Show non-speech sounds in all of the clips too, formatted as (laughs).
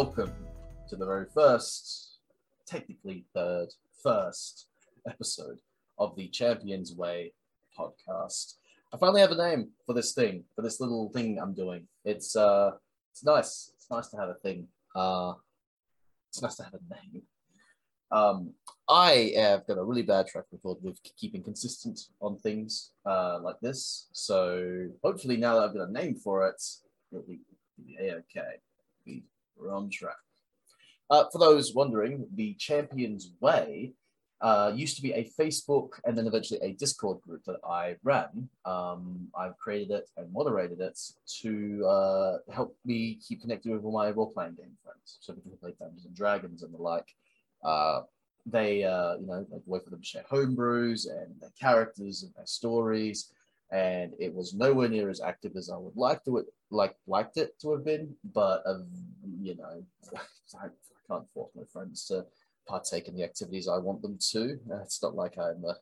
welcome to the very first, technically third, first episode of the Champions Way podcast. I finally have a name for this thing, for this little thing I'm doing. It's uh, it's nice. It's nice to have a thing. Uh, it's nice to have a name. Um, I have got a really bad track record with keeping consistent on things uh, like this. So hopefully now that I've got a name for it, it'll be, it'll be okay. We're on track. Uh, for those wondering, the Champions Way uh, used to be a Facebook and then eventually a Discord group that I ran. Um, I've created it and moderated it to uh, help me keep connected with all my role playing game friends. So we can play Dungeons and Dragons and the like. Uh, they, uh, you know, like way for them to share homebrews and their characters and their stories. And it was nowhere near as active as I would like to it, like liked it to have been. But uh, you know, (laughs) I, can't force my friends to partake in the activities I want them to. Uh, it's not like I'm uh,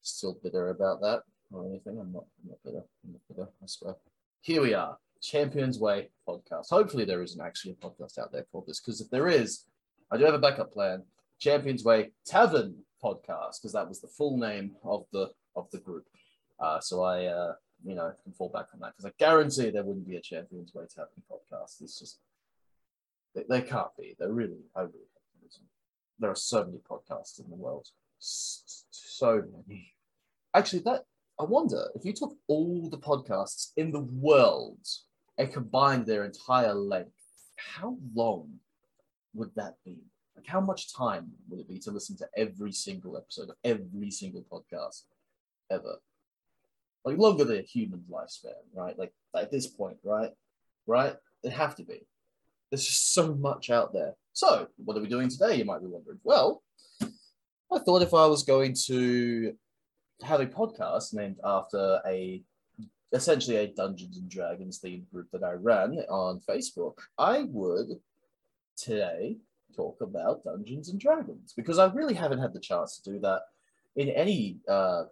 still bitter about that or anything. I'm not, I'm not bitter. I'm not bitter, I swear. Here we are, Champions Way podcast. Hopefully, there isn't actually a podcast out there called this, because if there is, I do have a backup plan. Champions Way Tavern podcast, because that was the full name of the of the group. Uh, so I, uh, you know, can fall back on that because I guarantee there wouldn't be a Champions Way Tavern podcast. It's just they, they can't be. They're really, I really there are so many podcasts in the world. So many. Actually, that I wonder if you took all the podcasts in the world and combined their entire length, how long would that be? Like, how much time would it be to listen to every single episode of every single podcast ever? Like longer than a human lifespan, right? Like at this point, right? Right? They have to be. There's just so much out there. So, what are we doing today? You might be wondering. Well, I thought if I was going to have a podcast named after a essentially a Dungeons and Dragons themed group that I ran on Facebook, I would today talk about Dungeons and Dragons because I really haven't had the chance to do that in any uh,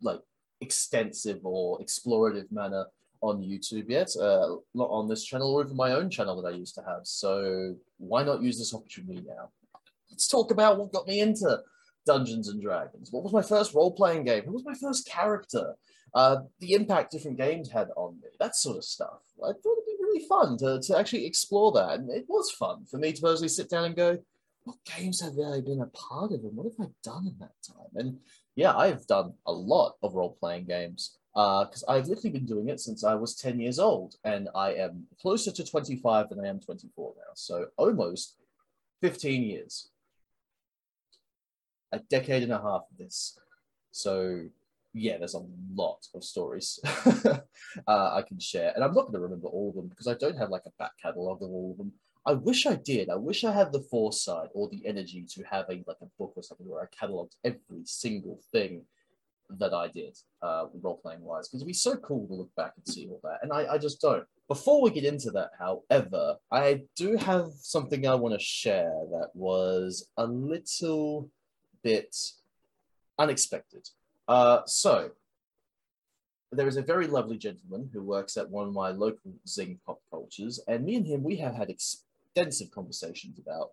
like extensive or explorative manner on YouTube yet, uh, not on this channel or even my own channel that I used to have. So why not use this opportunity now? Let's talk about what got me into Dungeons and Dragons. What was my first role playing game? Who was my first character? Uh, the impact different games had on me, that sort of stuff. I thought it'd be really fun to, to actually explore that. And it was fun for me to personally sit down and go, what games have I been a part of and what have I done in that time? And yeah, I've done a lot of role playing games because uh, I've literally been doing it since I was 10 years old, and I am closer to 25 than I am 24 now. So almost 15 years, a decade and a half of this. So yeah, there's a lot of stories (laughs) uh, I can share, and I'm not going to remember all of them because I don't have like a back catalog of all of them. I wish I did. I wish I had the foresight or the energy to have a like a book or something where I cataloged every single thing that I did uh, role playing wise because it'd be so cool to look back and see all that. And I, I just don't. Before we get into that, however, I do have something I want to share that was a little bit unexpected. Uh, so, there is a very lovely gentleman who works at one of my local Zing pop cultures, and me and him, we have had extensive conversations about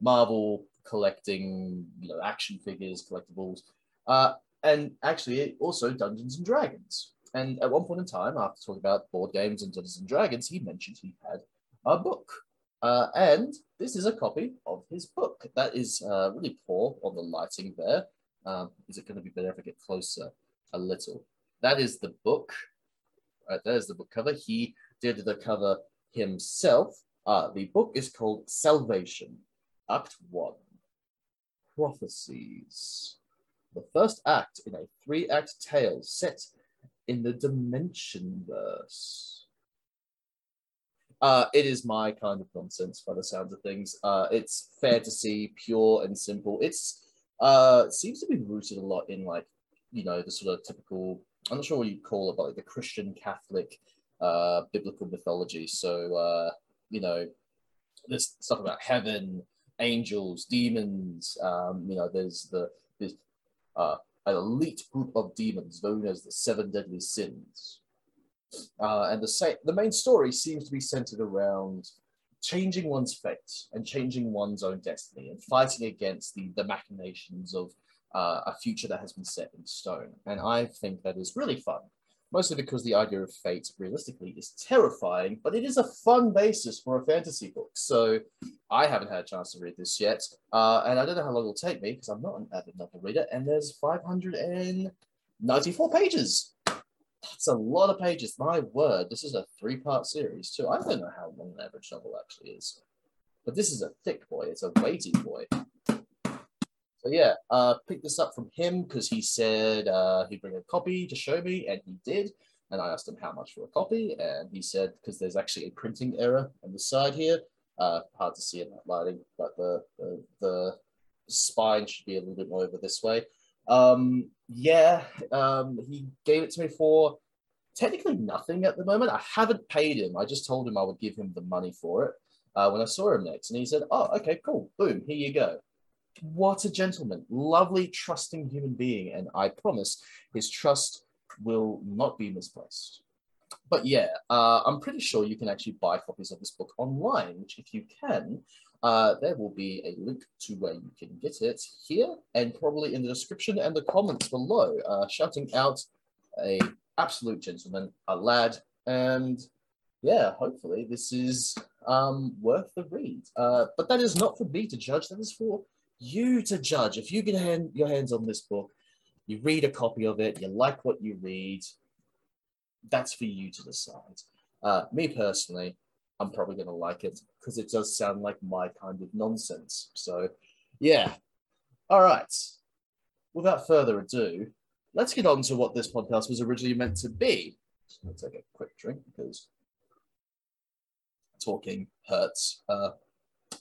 Marvel collecting, you know, action figures, collectibles. Uh, and actually also Dungeons and Dragons. And at one point in time, after talking about board games and Dungeons and Dragons, he mentioned he had a book. Uh, and this is a copy of his book. That is uh, really poor on the lighting there. Um, is it going to be better if I get closer a little? That is the book. Right, there's the book cover. He did the cover himself. Uh, the book is called Salvation, Act 1 Prophecies the first act in a three act tale set in the Dimension Verse. Uh, it is my kind of nonsense by the sounds of things. Uh, it's see, pure and simple. It's uh, seems to be rooted a lot in like, you know, the sort of typical, I'm not sure what you call it, but like the Christian Catholic uh, biblical mythology. So, uh, you know, there's stuff about heaven, angels, demons. Um, you know, there's the there's uh, an elite group of demons known as the Seven Deadly Sins. Uh, and the, sa- the main story seems to be centered around changing one's fate and changing one's own destiny and fighting against the, the machinations of uh, a future that has been set in stone. And I think that is really fun, mostly because the idea of fate realistically is terrifying, but it is a fun basis for a fantasy book. So I haven't had a chance to read this yet, uh, and I don't know how long it'll take me because I'm not an avid novel reader, and there's 594 pages. That's a lot of pages. My word, this is a three part series, too. I don't know how long an average novel actually is, but this is a thick boy, it's a weighty boy. So yeah, uh, picked this up from him because he said uh, he'd bring a copy to show me, and he did. And I asked him how much for a copy, and he said because there's actually a printing error on the side here. Uh, hard to see in that lighting, but the, the, the spine should be a little bit more over this way. Um, yeah, um, he gave it to me for technically nothing at the moment. I haven't paid him. I just told him I would give him the money for it uh, when I saw him next, and he said, "Oh, okay, cool. Boom, here you go." What a gentleman, lovely, trusting human being, and I promise his trust will not be misplaced. But yeah, uh, I'm pretty sure you can actually buy copies of this book online, which if you can, uh, there will be a link to where you can get it here and probably in the description and the comments below, uh, shouting out a absolute gentleman, a lad, and yeah, hopefully this is um, worth the read. Uh, but that is not for me to judge, that is for you to judge. If you get hand, your hands on this book, you read a copy of it, you like what you read, that's for you to decide. Uh, me personally, I'm probably going to like it because it does sound like my kind of nonsense. So, yeah. All right. Without further ado, let's get on to what this podcast was originally meant to be. Just to take a quick drink because talking hurts. Uh,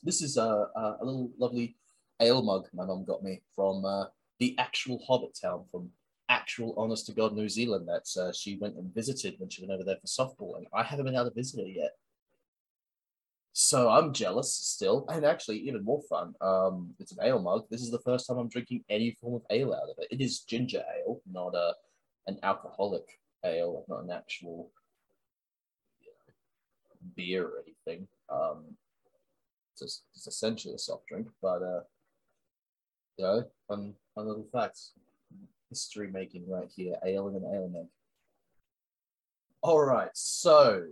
this is a, a little lovely ale mug my mum got me from uh, the actual Hobbit town, from actual honest to God New Zealand that uh, she went and visited when she went over there for softball. And I haven't been able to visit her yet. So I'm jealous still, and actually even more fun. Um, it's an ale mug. This is the first time I'm drinking any form of ale out of it. It is ginger ale, not a an alcoholic ale, not an actual you know, beer or anything. Um, it's, just, it's essentially a soft drink, but uh, you know, fun, fun little facts. History making right here, and ale mug. All right, so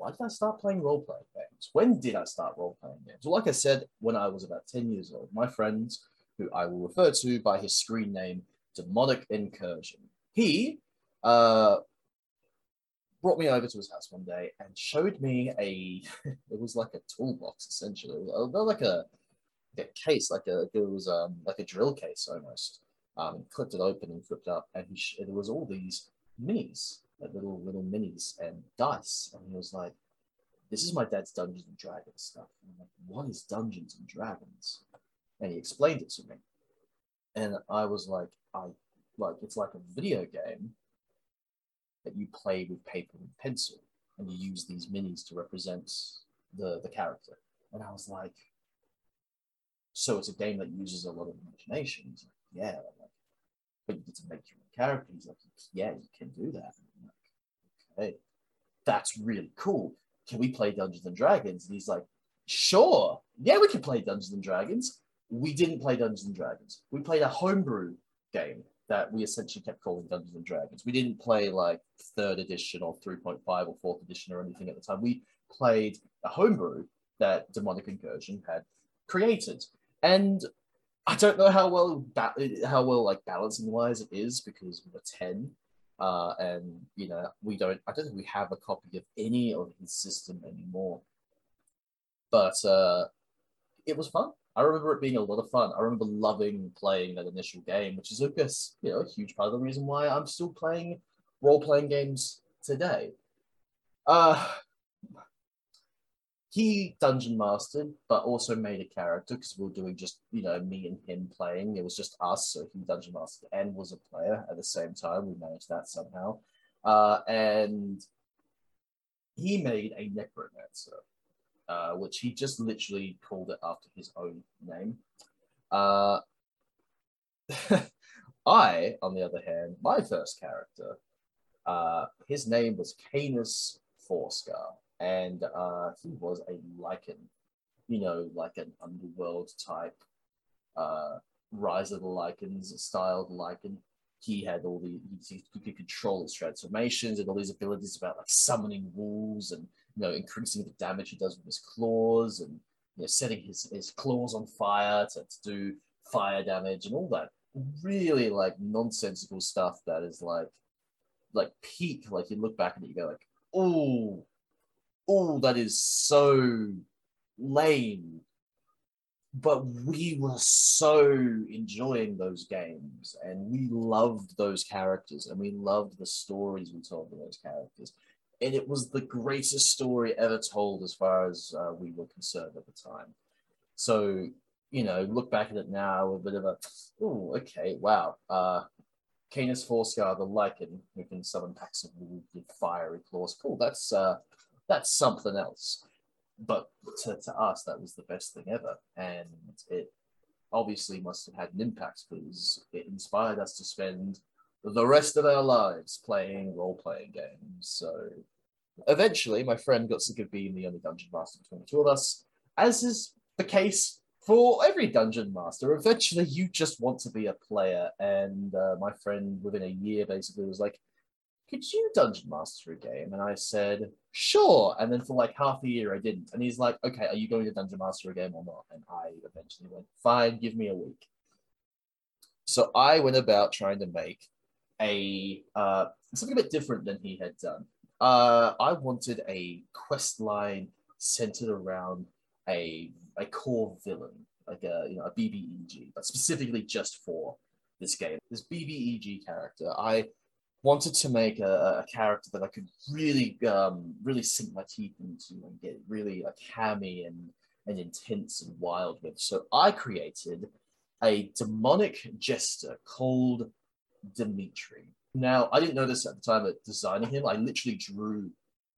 why did I start playing role playing games? When did I start role playing games? Well, like I said, when I was about 10 years old, my friend, who I will refer to by his screen name, Demonic Incursion, he uh, brought me over to his house one day and showed me a, (laughs) it was like a toolbox essentially, like a, a case, like a, it was um, like a drill case almost. Um, clipped it open and flipped up, and there was all these minis like little little minis and dice. And he was like, "This is my dad's Dungeons and Dragons stuff." And I'm like, "What is Dungeons and Dragons?" And he explained it to me, and I was like, "I like it's like a video game that you play with paper and pencil, and you use these minis to represent the the character." And I was like, "So it's a game that uses a lot of imagination." He's like, "Yeah." Like, but you get to make your own character. He's like, "Yeah, you can do that." hey, that's really cool. Can we play Dungeons and Dragons? And he's like, sure. Yeah, we can play Dungeons and Dragons. We didn't play Dungeons and Dragons. We played a homebrew game that we essentially kept calling Dungeons and Dragons. We didn't play like third edition or 3.5 or fourth edition or anything at the time. We played a homebrew that Demonic Incursion had created. And I don't know how well ba- how well like balancing wise it is because we're 10 uh, and you know, we don't. I don't think we have a copy of any of his system anymore. But uh, it was fun. I remember it being a lot of fun. I remember loving playing that initial game, which is, I guess, you know, a huge part of the reason why I'm still playing role playing games today. Uh, he dungeon mastered, but also made a character because we were doing just you know me and him playing. It was just us, so he dungeon mastered and was a player at the same time. We managed that somehow, uh, and he made a necromancer, uh, which he just literally called it after his own name. Uh, (laughs) I, on the other hand, my first character Uh, his name was Canis Forscar, and uh, he was a Lycan, you know, like an underworld type, uh, Rise of the Lycans styled Lycan. He had all the he, he could control his transformations and all these abilities about like summoning wolves and you know increasing the damage he does with his claws and you know setting his, his claws on fire to, to do fire damage and all that really like nonsensical stuff that is like like peak like you look back and you go like oh oh that is so lame but we were so enjoying those games and we loved those characters and we loved the stories we told with those characters and it was the greatest story ever told as far as uh, we were concerned at the time so you know look back at it now a bit of a oh okay wow uh Canis Forscar, the Lycan, who can summon packs of fiery claws. Cool, that's uh, that's something else but to, to us, that was the best thing ever. And it obviously must have had an impact because it inspired us to spend the rest of our lives playing role playing games. So eventually, my friend got sick of being the only dungeon master between the two of us, as is the case for every dungeon master. Eventually, you just want to be a player. And uh, my friend, within a year, basically was like, could you dungeon master a game? And I said, sure. And then for like half a year, I didn't. And he's like, okay, are you going to dungeon master a game or not? And I eventually went, fine, give me a week. So I went about trying to make a uh, something a bit different than he had done. Uh, I wanted a quest line centered around a a core villain, like a you know a BBEG, but specifically just for this game. This BBEG character, I wanted to make a, a character that I could really, um, really sink my teeth into and get really like hammy and, and intense and wild with. So I created a demonic jester called Dimitri. Now, I didn't know this at the time of designing him. I literally drew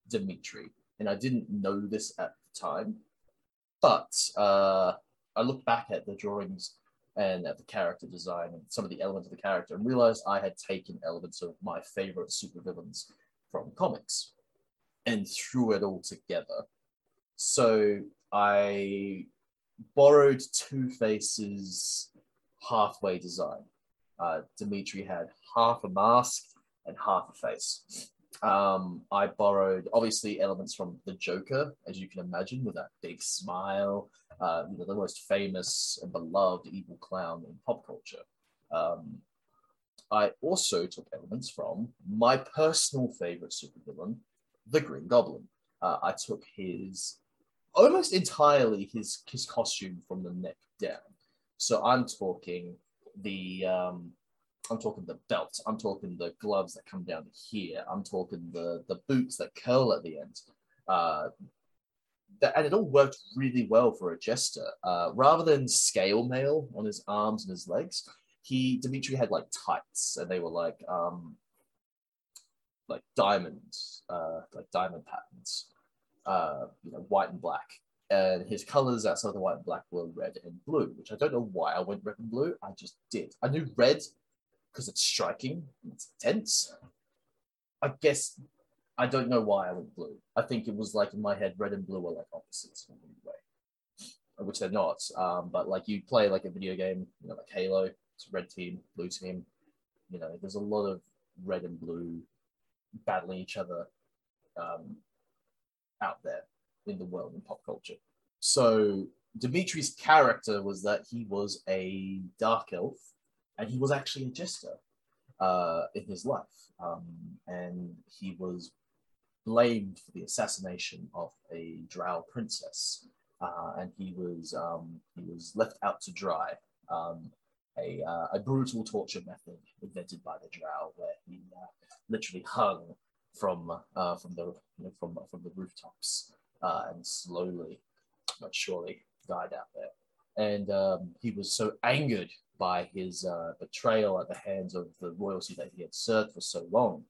Dimitri, and I didn't know this at the time. But uh, I look back at the drawings and at the character design and some of the elements of the character and realized I had taken elements of my favorite supervillains from comics and threw it all together. So I borrowed Two Face's halfway design. Uh, Dimitri had half a mask and half a face. Um, I borrowed obviously elements from the Joker, as you can imagine, with that big smile, uh, you know, the most famous and beloved evil clown in pop culture. Um, I also took elements from my personal favorite supervillain, the Green Goblin. Uh, I took his almost entirely his his costume from the neck down. So I'm talking the um, I'm talking the belt. I'm talking the gloves that come down here. I'm talking the the boots that curl at the end. Uh, and it all worked really well for a jester. Uh, rather than scale mail on his arms and his legs, he Dimitri had like tights, and they were like um, like diamonds, uh, like diamond patterns, uh, you know, white and black. And his colors outside of the white and black were red and blue, which I don't know why I went red and blue. I just did. I knew red because it's striking, it's intense. I guess I don't know why I went blue. I think it was like in my head, red and blue are like opposites in way, which they're not. Um, but like you play like a video game, you know, like Halo, it's red team, blue team. You know, there's a lot of red and blue battling each other um, out there in the world in pop culture. So Dimitri's character was that he was a dark elf and he was actually a jester uh, in his life. Um, and he was blamed for the assassination of a drow princess. Uh, and he was um, he was left out to dry. Um, a, uh, a brutal torture method invented by the drow, where he uh, literally hung from uh, from the you know, from from the rooftops uh, and slowly but surely died out there. And um, he was so angered by his uh, betrayal at the hands of the royalty that he had served for so long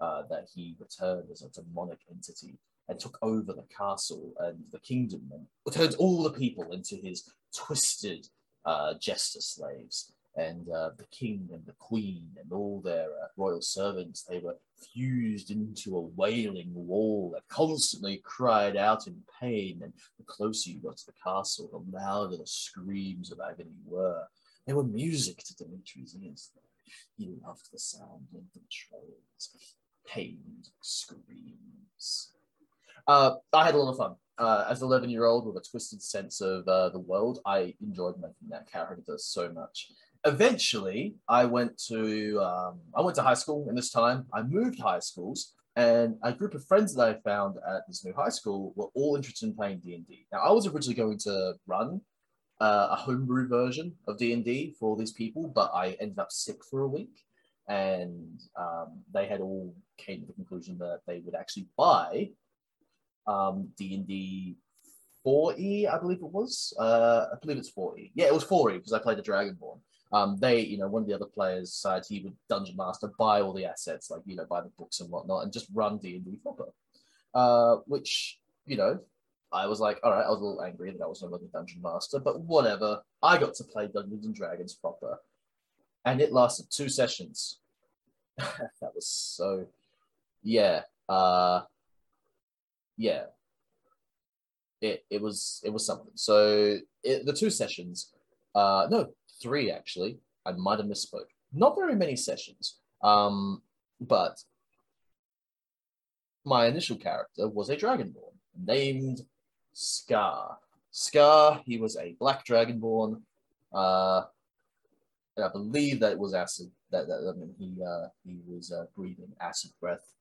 uh, that he returned as a demonic entity and took over the castle and the kingdom and turned all the people into his twisted uh, jester slaves. And uh, the king and the queen and all their uh, royal servants they were fused into a wailing wall that constantly cried out in pain. And the closer you got to the castle the louder the screams of agony were. They were music to dimitri's ears he loved the sound of the betrayals pained screams. Uh, i had a lot of fun. Uh, as an 11 year old with a twisted sense of uh, the world, I enjoyed making that character so much eventually I went to um, I went to high school, and this time I moved high schools, and a group of friends that I found at this new high school were all interested in playing D and D. Now I was originally going to run uh, a homebrew version of D and D for all these people, but I ended up sick for a week, and um, they had all came to the conclusion that they would actually buy um, D and D 4E, I believe it was. Uh, I believe it's 4E. Yeah, it was 4E because I played the Dragonborn um, they, you know, one of the other players decided he would dungeon master, buy all the assets, like you know, buy the books and whatnot, and just run D and D proper. Uh, which you know, I was like, all right, I was a little angry that I was no longer dungeon master, but whatever. I got to play Dungeons and Dragons proper, and it lasted two sessions. (laughs) that was so, yeah, uh, yeah. It, it was it was something. So it, the two sessions, uh, no, three actually. I might have misspoke. Not very many sessions, um, but my initial character was a dragonborn named Scar. Scar, he was a black dragonborn, uh, and I believe that it was acid. That, that I mean, he uh, he was uh, breathing acid breath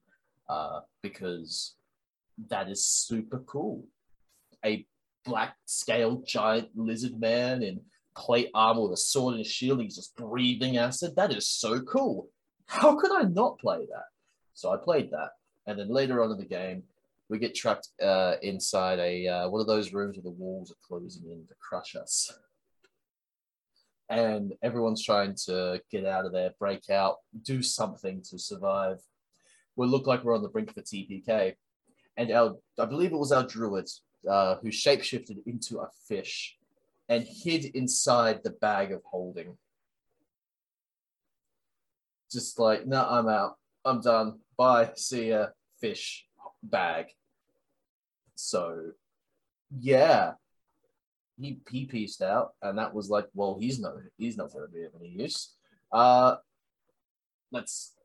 uh, because that is super cool. A black scaled giant lizard man in plate armor with a sword and a shield. He's just breathing acid. That is so cool. How could I not play that? So I played that. And then later on in the game, we get trapped uh, inside a uh, one of those rooms where the walls are closing in to crush us. And everyone's trying to get out of there, break out, do something to survive. We look like we're on the brink of a TPK. And our, I believe it was our druid uh, who shapeshifted into a fish and hid inside the bag of holding. Just like, no, I'm out. I'm done. Bye. See ya. Fish bag. So, yeah, he he pieced out, and that was like, well, he's no, he's not going to be of any use. Uh, let's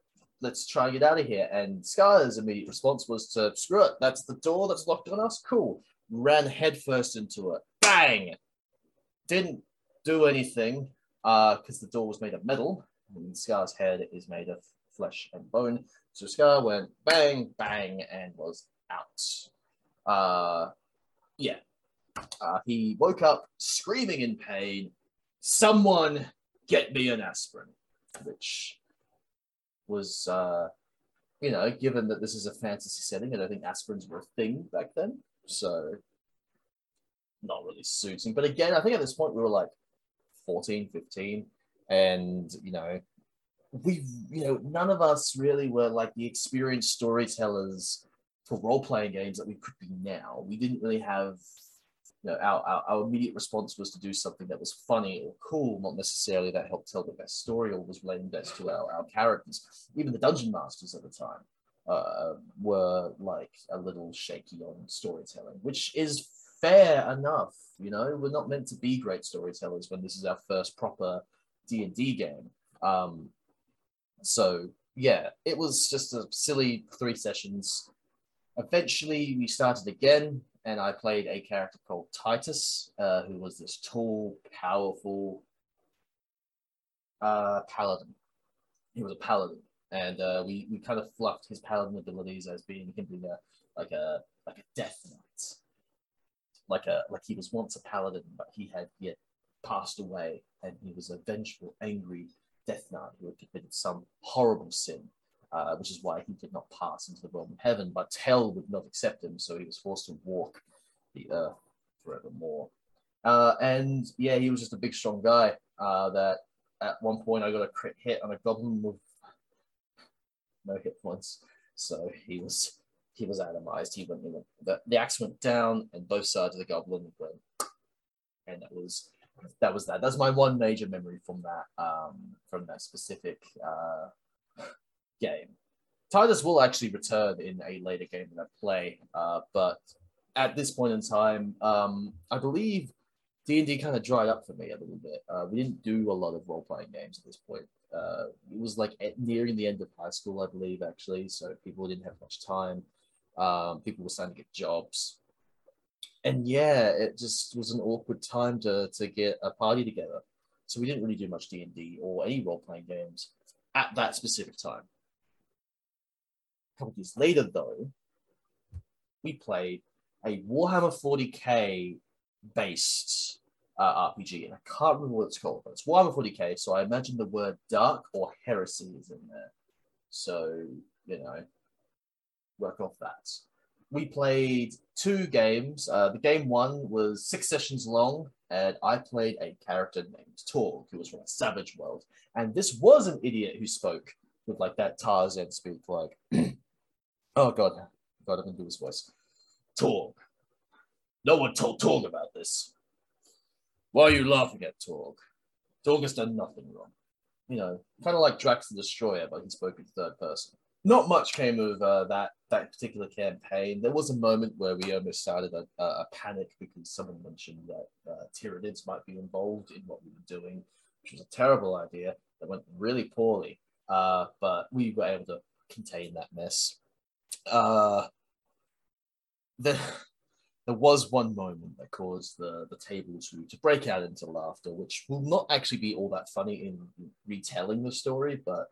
let's try and get out of here. And Scar's immediate response was to screw it. That's the door that's locked on us. Cool. Ran headfirst into it. Bang! Didn't do anything because uh, the door was made of metal and Scar's head is made of flesh and bone. So Scar went bang, bang, and was out. Uh, yeah. Uh, he woke up screaming in pain. Someone get me an aspirin, which was, uh, you know, given that this is a fantasy setting, I don't think aspirins were a thing back then. So not really suiting. But again, I think at this point we were like 14, 15, and you know, we you know, none of us really were like the experienced storytellers for role-playing games that we could be now. We didn't really have you know, our, our, our immediate response was to do something that was funny or cool, not necessarily that helped tell the best story or was relating best to our, our characters. Even the dungeon masters at the time uh, were like a little shaky on storytelling, which is fair enough. You know, we're not meant to be great storytellers when this is our first proper D and D game. Um, so yeah, it was just a silly three sessions. Eventually, we started again, and I played a character called Titus, uh, who was this tall, powerful uh, paladin. He was a paladin, and uh, we we kind of fluffed his paladin abilities as being him being a like a like a death knight like a like he was once a paladin, but he had yet passed away, and he was a vengeful, angry Death Knight who had committed some horrible sin, uh, which is why he did not pass into the realm of heaven. But Hell would not accept him, so he was forced to walk the earth forevermore. Uh, and yeah, he was just a big, strong guy. Uh, that at one point I got a crit hit on a goblin with no hit points, so he was he was atomized. He went, he went the, the axe went down, and both sides of the goblin went, and that was that was that. That's my one major memory from that um, from that specific uh, game. Titus will actually return in a later game that I play, uh, but at this point in time, um, I believe D and D kind of dried up for me a little bit. Uh, we didn't do a lot of role playing games at this point. Uh, it was like at, nearing the end of high school, I believe, actually. So people didn't have much time. Um, people were starting to get jobs, and yeah, it just was an awkward time to to get a party together. So we didn't really do much D and D or any role playing games at that specific time. A couple of years later, though, we played a Warhammer 40k based uh, RPG, and I can't remember what it's called, but it's Warhammer 40k. So I imagine the word dark or heresy is in there. So you know, work off that. We played two games. Uh, the game one was six sessions long, and I played a character named Torg, who was from a savage world. And this was an idiot who spoke with like that Tarzan speak, like, (clears throat) oh god, god, I can do his voice. Torg. No one told Torg about this. Why are you laughing at Torg? Torg has done nothing wrong. You know, kind of like Drax the Destroyer, but he spoke in third person. Not much came of uh, that that particular campaign. There was a moment where we almost started a, a panic because someone mentioned that uh, Tyranids might be involved in what we were doing, which was a terrible idea. That went really poorly, uh, but we were able to contain that mess. Uh, the there was one moment that caused the, the table to, to break out into laughter, which will not actually be all that funny in retelling the story, but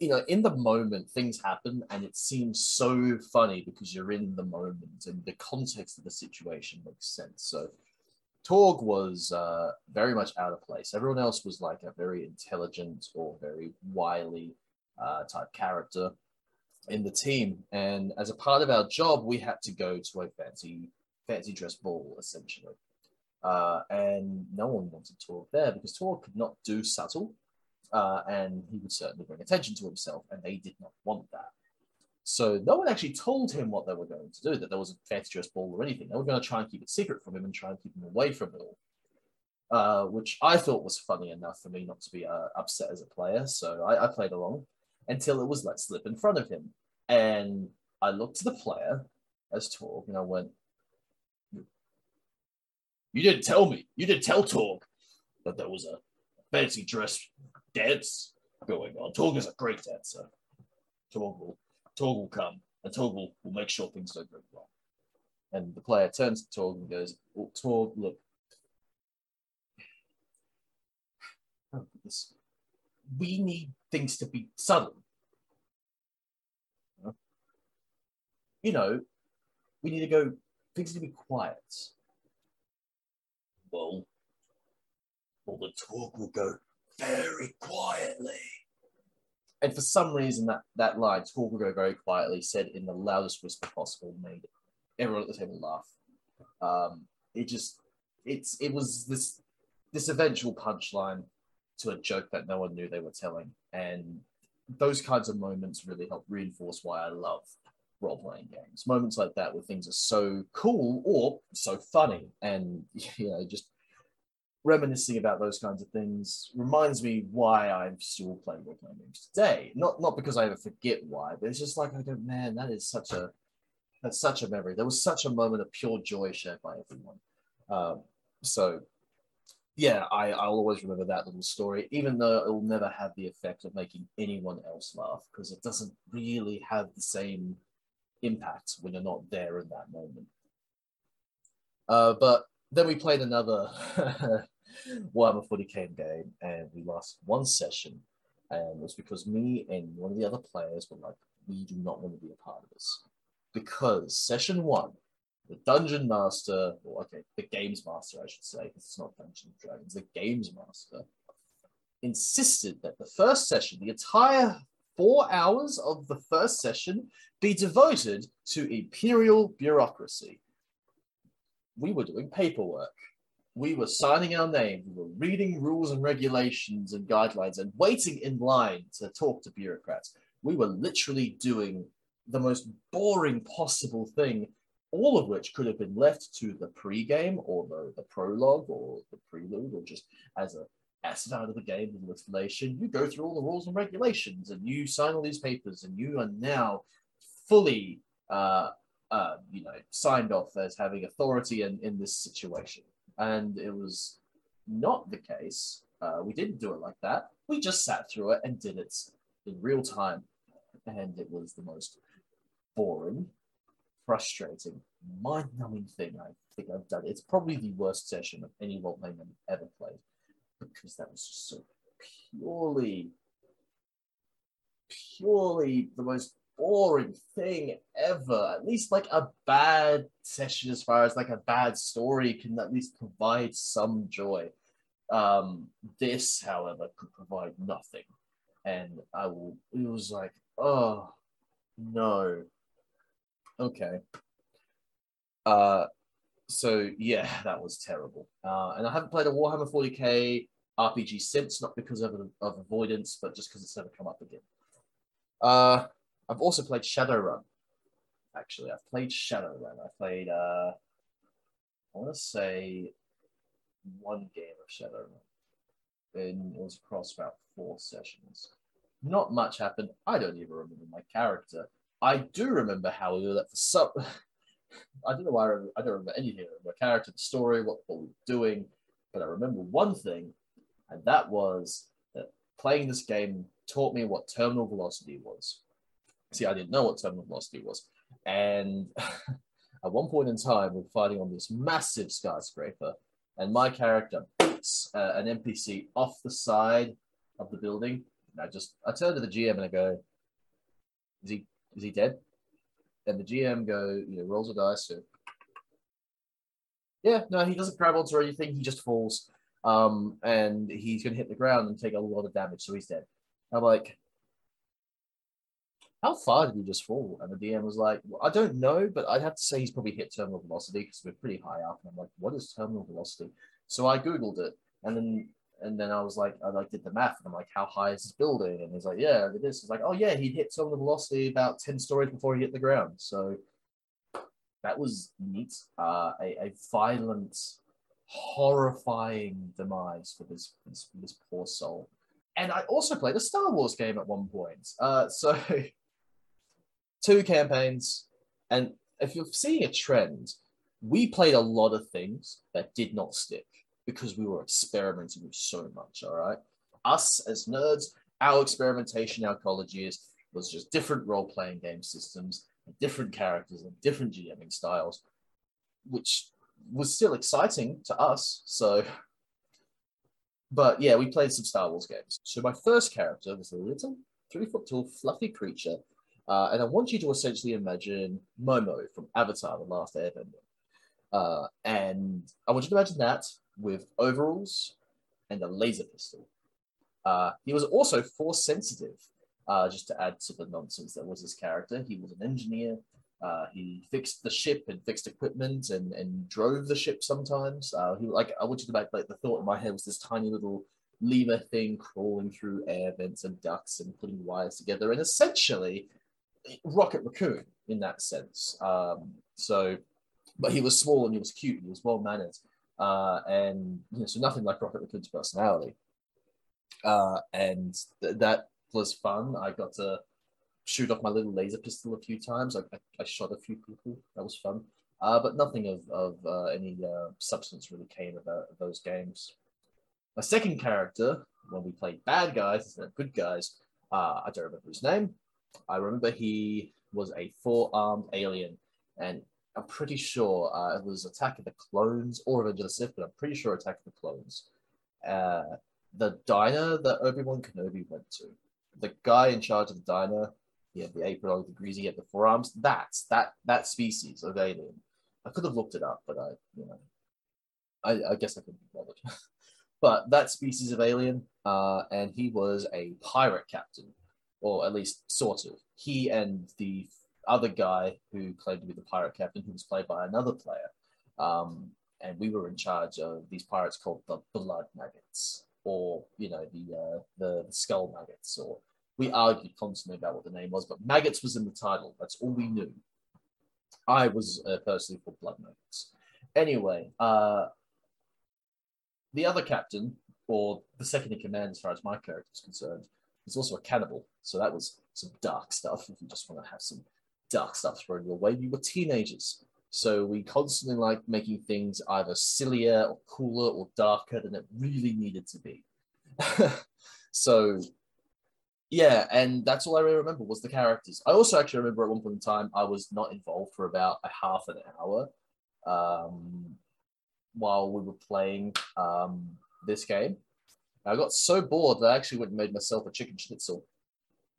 you know, in the moment, things happen and it seems so funny because you're in the moment and the context of the situation makes sense. So Torg was uh, very much out of place. Everyone else was like a very intelligent or very wily uh, type character in the team. And as a part of our job, we had to go to a fancy fancy dress ball, essentially. Uh, and no one wanted Torg there because Torg could not do subtle, uh, and he would certainly bring attention to himself, and they did not want that. So no one actually told him what they were going to do, that there was a fancy dress ball or anything. They were going to try and keep it secret from him and try and keep him away from it all. Uh, which I thought was funny enough for me not to be uh, upset as a player. So I, I played along until it was let slip in front of him. And I looked to the player as Torg and I went, you didn't tell me. You didn't tell Torg that there was a fancy dress dance going on. Torg is a great dancer. Torg will, Torg will come, and Torg will, will make sure things don't go wrong. And the player turns to Torg and goes, oh, well, Torg, look. Oh. We need things to be subtle. You know, we need to go, things to be quiet well, well, the Torg will go very quietly. And for some reason, that, that line, Torg go very quietly, said in the loudest whisper possible, made everyone at the table laugh. Um, it just, it's, it was this, this eventual punchline to a joke that no one knew they were telling. And those kinds of moments really help reinforce why I love role playing games. Moments like that where things are so cool or so funny, and (laughs) you know, just reminiscing about those kinds of things reminds me why I'm still playing role playing games today. Not not because I ever forget why, but it's just like I go, man, that is such a that's such a memory. There was such a moment of pure joy shared by everyone. Um, so yeah, I, I'll always remember that little story, even though it will never have the effect of making anyone else laugh, because it doesn't really have the same impact when you're not there in that moment. Uh, but then we played another (laughs) Warhammer 40k game, and we lost one session, and it was because me and one of the other players were like, we do not want to be a part of this. Because session one, the dungeon master, or okay, the games master, I should say, it's not Dungeons and Dragons, the games master insisted that the first session, the entire four hours of the first session be devoted to imperial bureaucracy. We were doing paperwork. We were signing our name. We were reading rules and regulations and guidelines and waiting in line to talk to bureaucrats. We were literally doing the most boring possible thing all of which could have been left to the pre-game or the, the prologue or the prelude or just as a as out of the game with explanation. You go through all the rules and regulations and you sign all these papers and you are now fully uh, uh, you know signed off as having authority in, in this situation. And it was not the case. Uh, we didn't do it like that. We just sat through it and did it in real time. And it was the most boring, frustrating, mind-numbing thing I think I've done. It's probably the worst session of any role playing I've ever played because that was just so purely, purely the most boring thing ever. At least like a bad session, as far as like a bad story, can at least provide some joy. Um, this, however, could provide nothing, and I will. It was like, oh no. Okay. Uh, so yeah, that was terrible. Uh, and I haven't played a Warhammer 40k RPG since, not because of, of avoidance, but just because it's never come up again. Uh, I've also played Shadowrun. Actually, I've played Shadowrun. I played, uh, I want to say, one game of Shadowrun. And it was across about four sessions. Not much happened. I don't even remember my character. I do remember how we were let for some. (laughs) I don't know why I, remember, I don't remember anything. I remember character, the story, what, what we were doing, but I remember one thing, and that was that playing this game taught me what terminal velocity was. See, I didn't know what terminal velocity was, and (laughs) at one point in time, we we're fighting on this massive skyscraper, and my character beats uh, an NPC off the side of the building. And I just I turn to the GM and I go, "Is he is he dead?" And the GM go, you know, rolls a dice. So, yeah, no, he doesn't grab onto anything. He just falls, um, and he's gonna hit the ground and take a lot of damage, so he's dead. I'm like, how far did he just fall? And the DM was like, well, I don't know, but I'd have to say he's probably hit terminal velocity because we're pretty high up. And I'm like, what is terminal velocity? So I Googled it. And then and then I was like, I like did the math, and I'm like, how high is this building? And he's like, yeah, it is. It's like, oh yeah, he hit terminal velocity about ten stories before he hit the ground. So that was neat. Uh, a, a violent, horrifying demise for this, this this poor soul. And I also played a Star Wars game at one point. Uh, so (laughs) two campaigns. And if you're seeing a trend, we played a lot of things that did not stick because we were experimenting with so much. All right. Us as nerds, our experimentation, our college years was just different role playing game systems, different characters, and different GMing styles, which was still exciting to us. So, but yeah, we played some Star Wars games. So, my first character was a little three foot tall, fluffy creature uh, and I want you to essentially imagine Momo from Avatar: The Last Airbender. Uh, and I want you to imagine that with overalls and a laser pistol. Uh, he was also force sensitive, uh, just to add to the nonsense that was his character. He was an engineer. Uh, he fixed the ship and fixed equipment and, and drove the ship sometimes. Uh, he like I want you to make like the thought in my head was this tiny little lever thing crawling through air vents and ducts and putting wires together. And essentially, Rocket Raccoon in that sense. Um, so, but he was small and he was cute. He was well mannered, uh, and you know, so nothing like Rocket Raccoon's personality. Uh, and th- that was fun. I got to shoot off my little laser pistol a few times. I, I, I shot a few people. That was fun. Uh, but nothing of, of uh, any uh, substance really came of, of those games. My second character, when we played bad guys good guys, uh, I don't remember his name. I remember he was a four-armed alien, and I'm pretty sure uh, it was Attack of the Clones or Revenge of the Sith, but I'm pretty sure Attack of the Clones. Uh, the diner that Obi Wan Kenobi went to, the guy in charge of the diner, he had the apron on, the greasy, he had the forearms. That's that that species of alien. I could have looked it up, but I, you know, I, I guess I couldn't be bothered. (laughs) but that species of alien, uh, and he was a pirate captain or at least sort of. He and the other guy who claimed to be the pirate captain, who was played by another player, um, and we were in charge of these pirates called the Blood Maggots, or you know the uh, the, the Skull Maggots, or we argued constantly about what the name was, but Maggots was in the title. That's all we knew. I was uh, personally for blood motives. Anyway, uh, the other captain, or the second in command, as far as my character is concerned, is also a cannibal. So that was some dark stuff. If you just want to have some dark stuff thrown your way, we were teenagers. So we constantly like making things either sillier or cooler or darker than it really needed to be. (laughs) so yeah, and that's all I really remember was the characters. I also actually remember at one point in time I was not involved for about a half an hour um, while we were playing um, this game. I got so bored that I actually went and made myself a chicken schnitzel.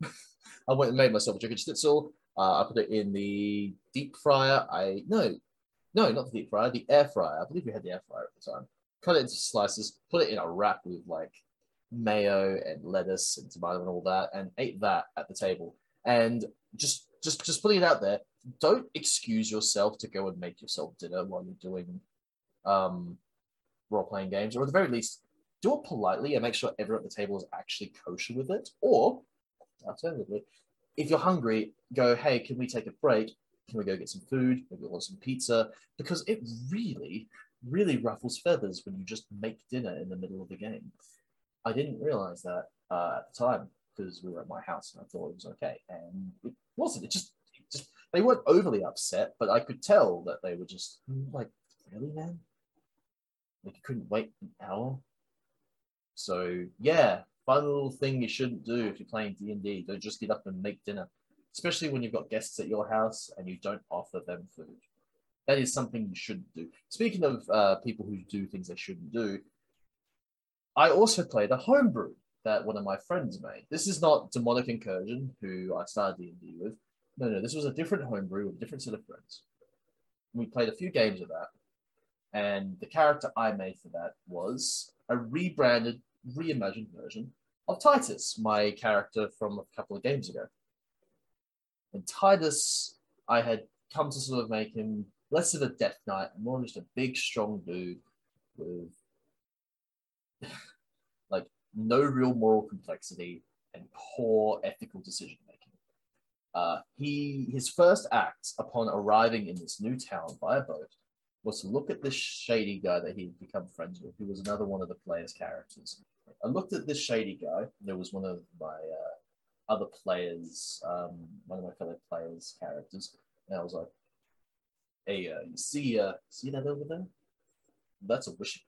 (laughs) I went and made myself a chicken schnitzel. Uh, I put it in the deep fryer. I no, no, not the deep fryer, the air fryer. I believe we had the air fryer at the time. Cut it into slices, put it in a wrap with like mayo and lettuce and tomato and all that, and ate that at the table. And just just just putting it out there, don't excuse yourself to go and make yourself dinner while you're doing um, role playing games, or at the very least, do it politely and make sure everyone at the table is actually kosher with it. Or alternatively, if you're hungry, go, hey, can we take a break? Can we go get some food? Maybe order some pizza? Because it really, really ruffles feathers when you just make dinner in the middle of the game. I didn't realize that uh, at the time because we were at my house and I thought it was okay, and it wasn't. It just, it just they weren't overly upset, but I could tell that they were just like, really, man? Like you couldn't wait an hour? So yeah, fun little thing you shouldn't do if you're playing D and D. Don't just get up and make dinner, especially when you've got guests at your house and you don't offer them food. That is something you shouldn't do. Speaking of uh, people who do things they shouldn't do, I also played a homebrew that one of my friends made. This is not Demonic Incursion, who I started D&D with. No, no, this was a different homebrew with a different set of friends. We played a few games of that, and the character I made for that was a rebranded, reimagined version of Titus, my character from a couple of games ago. And Titus, I had come to sort of make him less of a death knight, more just a big, strong dude with (sighs) like no real moral complexity and poor ethical decision making. Uh, he his first act upon arriving in this new town by a boat was to look at this shady guy that he'd become friends with, who was another one of the players' characters. I looked at this shady guy. There was one of my uh, other players, um, one of my fellow players' characters, and I was like, "Hey, uh, you see, uh, see that over there? That's a wishing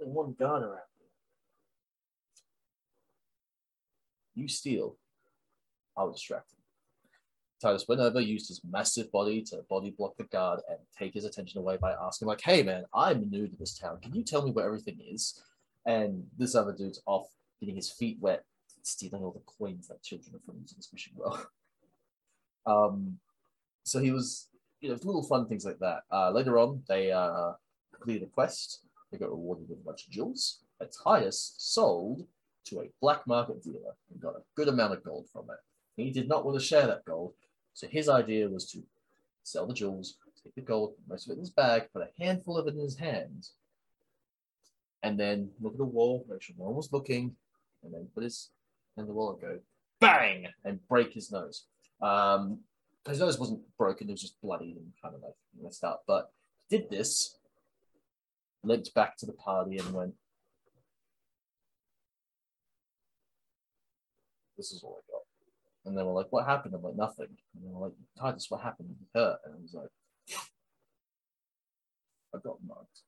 only one gun around here. You steal. I'll distract him. Titus went over, used his massive body to body block the guard and take his attention away by asking, like, hey man, I'm new to this town. Can you tell me where everything is? And this other dude's off getting his feet wet, stealing all the coins that children are from into this mission well. (laughs) um, so he was, you know, little fun things like that. Uh, later on, they uh, completed a quest they got rewarded with a bunch of jewels. Titus sold to a black market dealer and got a good amount of gold from it. He did not want to share that gold, so his idea was to sell the jewels, take the gold, most of it in his bag, put a handful of it in his hands, and then look at the wall, make sure no one was looking, and then put his hand in the wall and go bang and break his nose. Um, his nose wasn't broken; it was just bloody and kind of like messed up. But he did this limped back to the party and went, This is all I got. And they were like, What happened? I'm like, Nothing. And they were like, Titus, what happened? He hurt. And I was like, I got mugged.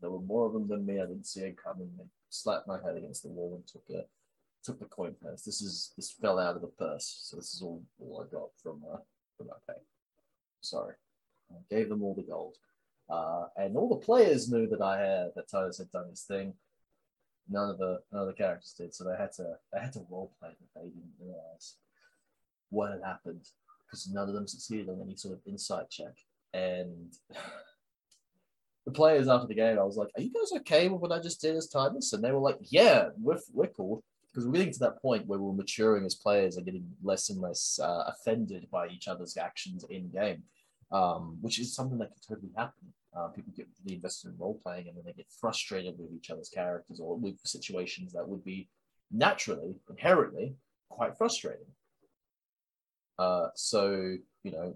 There were more of them than me. I didn't see it coming. They slapped my head against the wall and took a took the coin purse. This is this fell out of the purse, so this is all, all I got from uh, from my pay. Sorry, I gave them all the gold. Uh, and all the players knew that I had that Titus had done his thing. None of the none of the characters did, so they had to they had to role play that they didn't realize what had happened because none of them succeeded on any sort of insight check. And (sighs) the players after the game, I was like, "Are you guys okay with what I just did as Titus?" And they were like, "Yeah, we're we're cool." Because we're getting to that point where we're maturing as players and getting less and less uh, offended by each other's actions in game um, which is something that can totally happen. Uh, people get really invested in role playing and then they get frustrated with each other's characters or with situations that would be naturally, inherently, quite frustrating. Uh, so you know,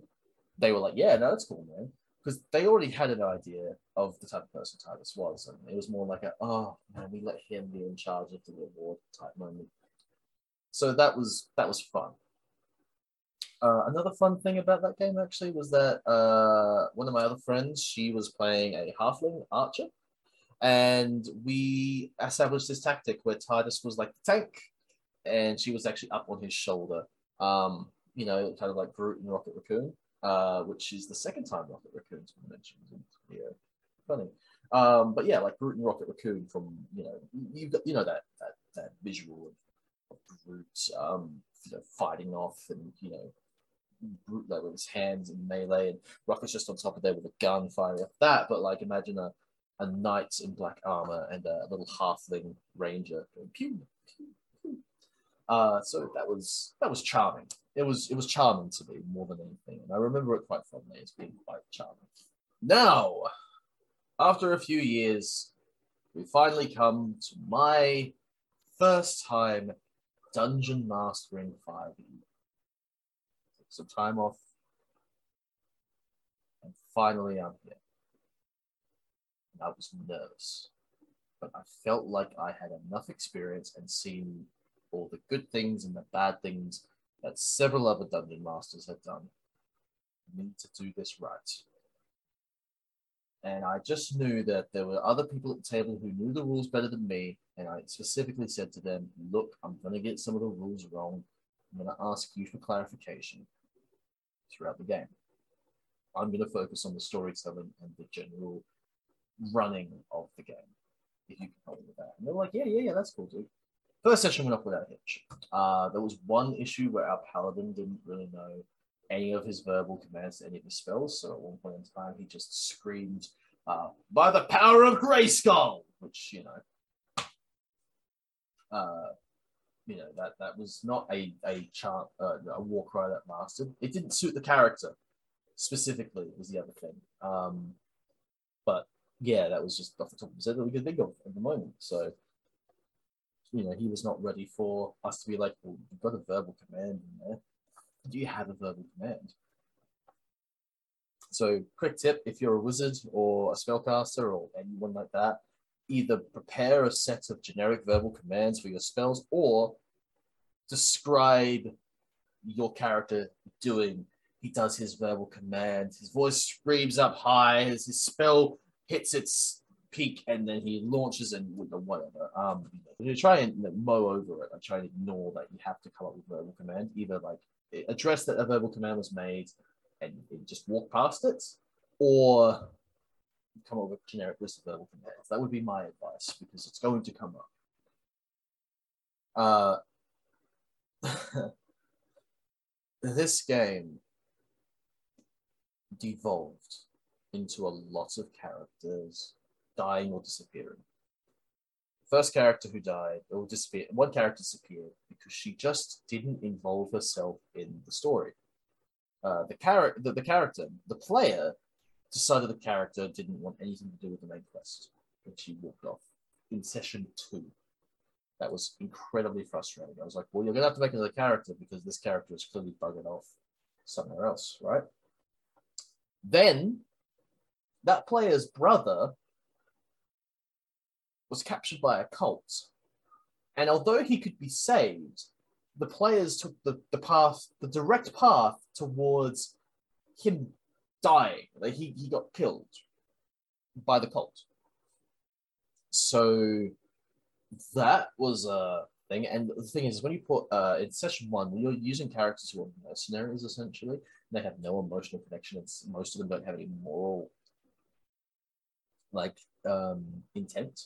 they were like, "Yeah, no, that's cool, man," because they already had an idea of the type of person Titus was, and it was more like a, "Oh man, we let him be in charge of the reward" type moment. So that was that was fun. Uh, another fun thing about that game actually was that uh, one of my other friends, she was playing a halfling archer, and we established this tactic where Titus was like the tank, and she was actually up on his shoulder. Um, you know, kind of like Groot and Rocket Raccoon, uh, which is the second time Rocket Raccoon's been mentioned in. Funny. Um, but yeah, like Groot and Rocket Raccoon from you know you got you know that that that visual of, of Groot um, you know, fighting off and you know like with his hands in melee, and Rocket's just on top of there with a gun firing off that. But like, imagine a, a knight in black armor and a little halfling ranger pew, pew, pew. Uh, so that was that was charming. It was it was charming to me more than anything, and I remember it quite fondly as being quite charming. Now, after a few years, we finally come to my first time dungeon mastering 5e some time off. And finally, I'm here. And I was nervous, but I felt like I had enough experience and seen all the good things and the bad things that several other dungeon masters had done. I need to do this right. And I just knew that there were other people at the table who knew the rules better than me. And I specifically said to them, look, I'm going to get some of the rules wrong. I'm going to ask you for clarification throughout the game. I'm going to focus on the storytelling and the general running of the game. If you can help me with that. And they're like, yeah, yeah, yeah, that's cool, dude. First session went off without a hitch. Uh, there was one issue where our paladin didn't really know any of his verbal commands any of his spells. So at one point in time, he just screamed, uh, by the power of Grayskull, which, you know, uh, you know that that was not a a chant uh, a war cry that lasted. It didn't suit the character specifically. Was the other thing. Um, but yeah, that was just off the top of his head that we could think of at the moment. So you know, he was not ready for us to be like, well, you've got a verbal command in there. Do you have a verbal command? So, quick tip if you're a wizard or a spellcaster or anyone like that, either prepare a set of generic verbal commands for your spells or describe your character doing. He does his verbal command. His voice screams up high as his spell hits its peak, and then he launches and whatever. Um, you try and like, mow over it. I try and ignore that you have to come up with verbal command. Either like address that a verbal command was made and just walk past it, or come up with a generic list of verbal commands. That would be my advice because it's going to come up. Uh, (laughs) this game devolved into a lot of characters dying or disappearing. First character who died or disappeared, one character disappeared because she just didn't involve herself in the story. Uh, the character, the, the character, the player decided the character didn't want anything to do with the main quest, and she walked off in session two. That was incredibly frustrating. I was like, well, you're gonna have to make another character because this character is clearly buggered off somewhere else, right? Then that player's brother was captured by a cult. And although he could be saved, the players took the, the path, the direct path towards him dying. Like he, he got killed by the cult. So that was a thing. And the thing is, when you put uh, in session one, you're using characters who are mercenaries essentially. They have no emotional connection. It's most of them don't have any moral like um, intent.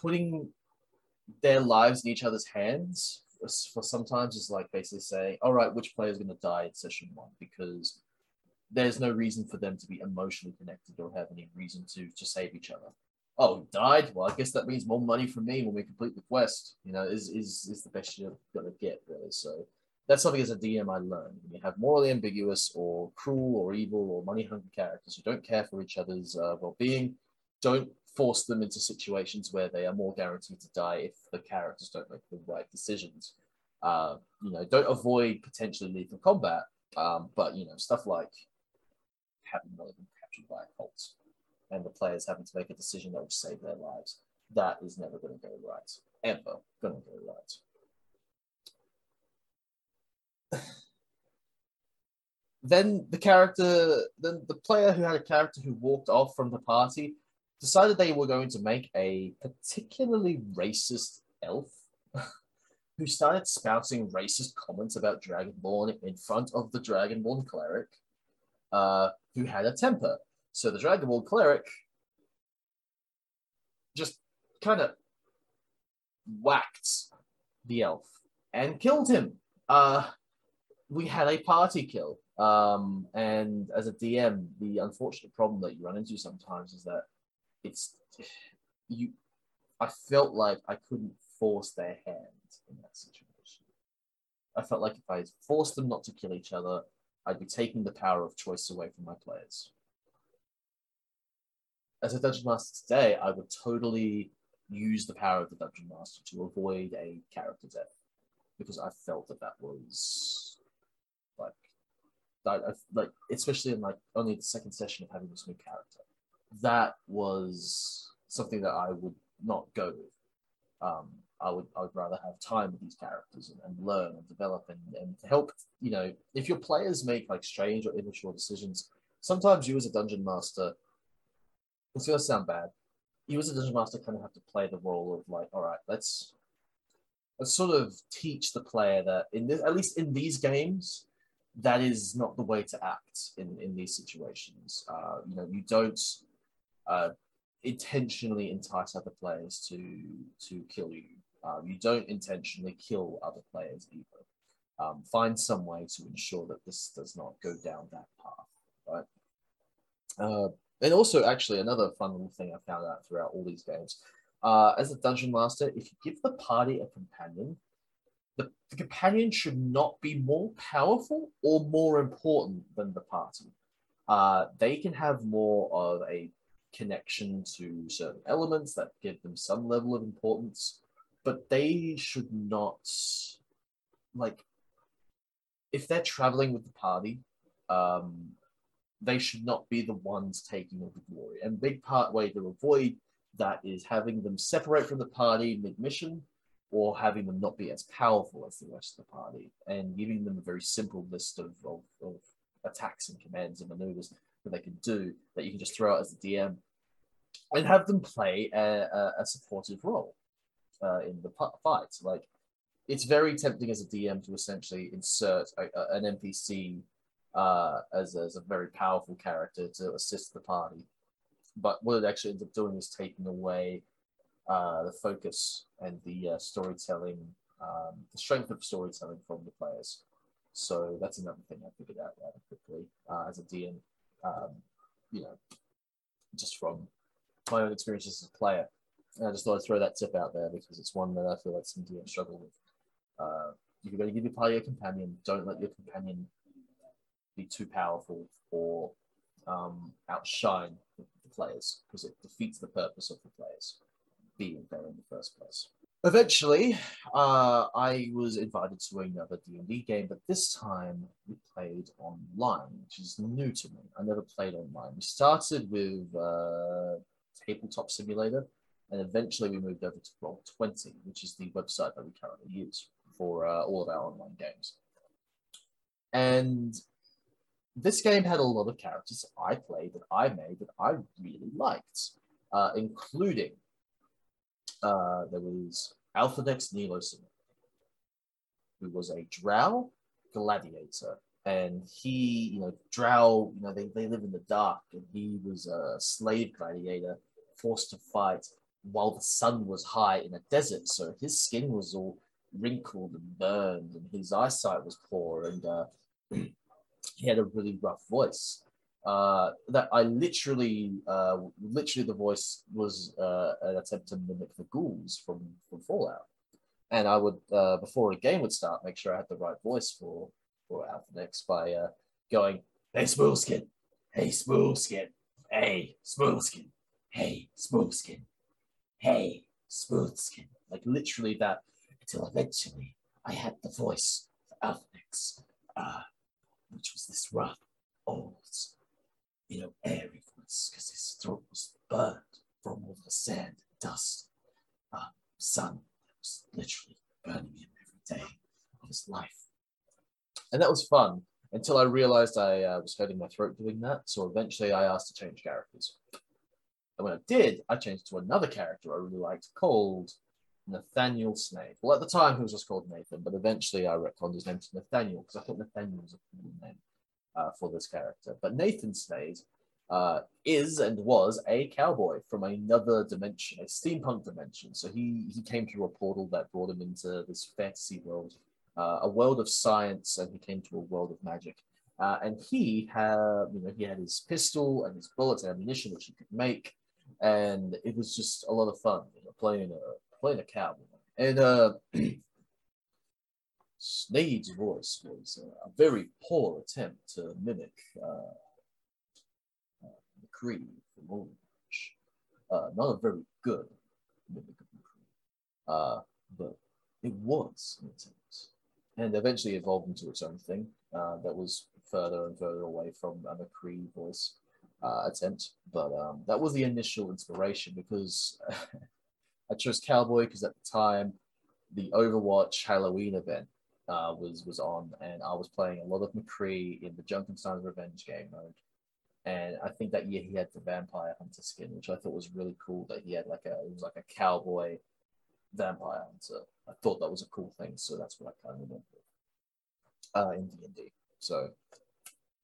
Putting their lives in each other's hands for sometimes is like basically saying, all right, which player is going to die in session one because there's no reason for them to be emotionally connected or have any reason to to save each other. Oh, died? Well, I guess that means more money for me when we complete the quest. You know, is is is the best you're gonna get really. So that's something as a DM I learned. When you have morally ambiguous or cruel or evil or money hungry characters who don't care for each other's uh, well being, don't force them into situations where they are more guaranteed to die if the characters don't make the right decisions. Uh, you know, don't avoid potentially lethal combat, um, but you know, stuff like having one of them captured by a cult and the players having to make a decision that will save their lives. That is never going to go right. Ever going to go right. (sighs) then the character, then the player who had a character who walked off from the party decided they were going to make a particularly racist elf (laughs) who started spouting racist comments about Dragonborn in front of the Dragonborn cleric, uh, who had a temper. So the Dragonborn cleric just kind of whacked the elf and killed him. Uh, we had a party kill. Um, and as a DM, the unfortunate problem that you run into sometimes is that it's you. I felt like I couldn't force their hand in that situation. I felt like if I forced them not to kill each other, I'd be taking the power of choice away from my players. As a dungeon master today, I would totally use the power of the dungeon master to avoid a character death because I felt that that was like that, like especially in like only the second session of having this new character, that was something that I would not go with. Um, I would I would rather have time with these characters and, and learn and develop and, and help. You know, if your players make like strange or immature decisions, sometimes you as a dungeon master, it's gonna sound bad. You as a dungeon master kind of have to play the role of like, all right, let's let's sort of teach the player that in this, at least in these games, that is not the way to act in in these situations. Uh, you know, you don't uh, intentionally entice other players to to kill you. Um, you don't intentionally kill other players either. Um, find some way to ensure that this does not go down that path, right? And also, actually, another fun little thing I found out throughout all these games, uh, as a dungeon master, if you give the party a companion, the, the companion should not be more powerful or more important than the party. Uh, they can have more of a connection to certain elements that give them some level of importance, but they should not like if they're traveling with the party, um, they should not be the ones taking all the glory. And big part way to avoid that is having them separate from the party mid-mission or having them not be as powerful as the rest of the party and giving them a very simple list of, of, of attacks and commands and maneuvers that they can do that you can just throw out as a DM and have them play a, a, a supportive role uh, in the fight. Like, it's very tempting as a DM to essentially insert a, an NPC uh, as, as a very powerful character to assist the party. But what it actually ends up doing is taking away uh, the focus and the uh, storytelling, um, the strength of storytelling from the players. So that's another thing I figured out rather quickly uh, as a DM. Um, you know, just from my own experiences as a player. And I just thought I'd throw that tip out there because it's one that I feel like some DMs struggle with. Uh, if you're going to give your party a companion, don't let your companion be too powerful or um, outshine the, players because it defeats the purpose of the players being there in the first place. Eventually, uh, I was invited to another D&D game, but this time we played online, which is new to me. I never played online. We started with uh, Tabletop Simulator, and eventually we moved over to Roll20, which is the website that we currently use for uh, all of our online games. And this game had a lot of characters I played that I made that I really liked, uh, including uh, there was Alphadex Niloson, who was a drow gladiator. And he, you know, drow, you know, they, they live in the dark, and he was a slave gladiator forced to fight while the sun was high in a desert. So his skin was all wrinkled and burned, and his eyesight was poor, and uh, he had a really rough voice. Uh, that I literally, uh, literally, the voice was uh, an attempt to mimic the ghouls from, from Fallout. And I would, uh, before a game would start, make sure I had the right voice for for Alphadex by uh, going, "Hey, Smoothskin! Hey, Smoothskin! Hey, Smoothskin! Hey, Smoothskin! Hey, Smoothskin!" Like literally that, until eventually I had the voice for Alphadex, uh, which was this rough, old, you know, airy voice, because his throat was burned from all the sand and dust. Uh, sun that was literally burning him every day of his life. And that was fun until I realized I uh, was hurting my throat doing that. So eventually I asked to change characters. And when I did, I changed to another character I really liked called Nathaniel Snade. Well, at the time, he was just called Nathan, but eventually I retconned his name to Nathaniel because I thought Nathaniel was a cool name uh, for this character. But Nathan Snade uh, is and was a cowboy from another dimension, a steampunk dimension. So he, he came through a portal that brought him into this fantasy world uh, a world of science and he came to a world of magic. Uh, and he had, you know, he had his pistol and his bullets and ammunition which he could make, and it was just a lot of fun, you know, playing a playing a cowboy. And uh, (clears throat) Snade's voice was a very poor attempt to mimic uh, uh, McCree from. Uh, not a very good mimic of McCree, uh, but it was an attempt and eventually evolved into its own thing uh, that was further and further away from a McCree voice uh, attempt. But um, that was the initial inspiration because (laughs) I chose Cowboy because at the time the Overwatch Halloween event uh, was was on, and I was playing a lot of McCree in the Junkenstein's Revenge game mode. And I think that year he had the Vampire Hunter skin, which I thought was really cool. That he had like a it was like a cowboy vampire hunter. I thought that was a cool thing, so that's what I kind of with uh, in D and D. So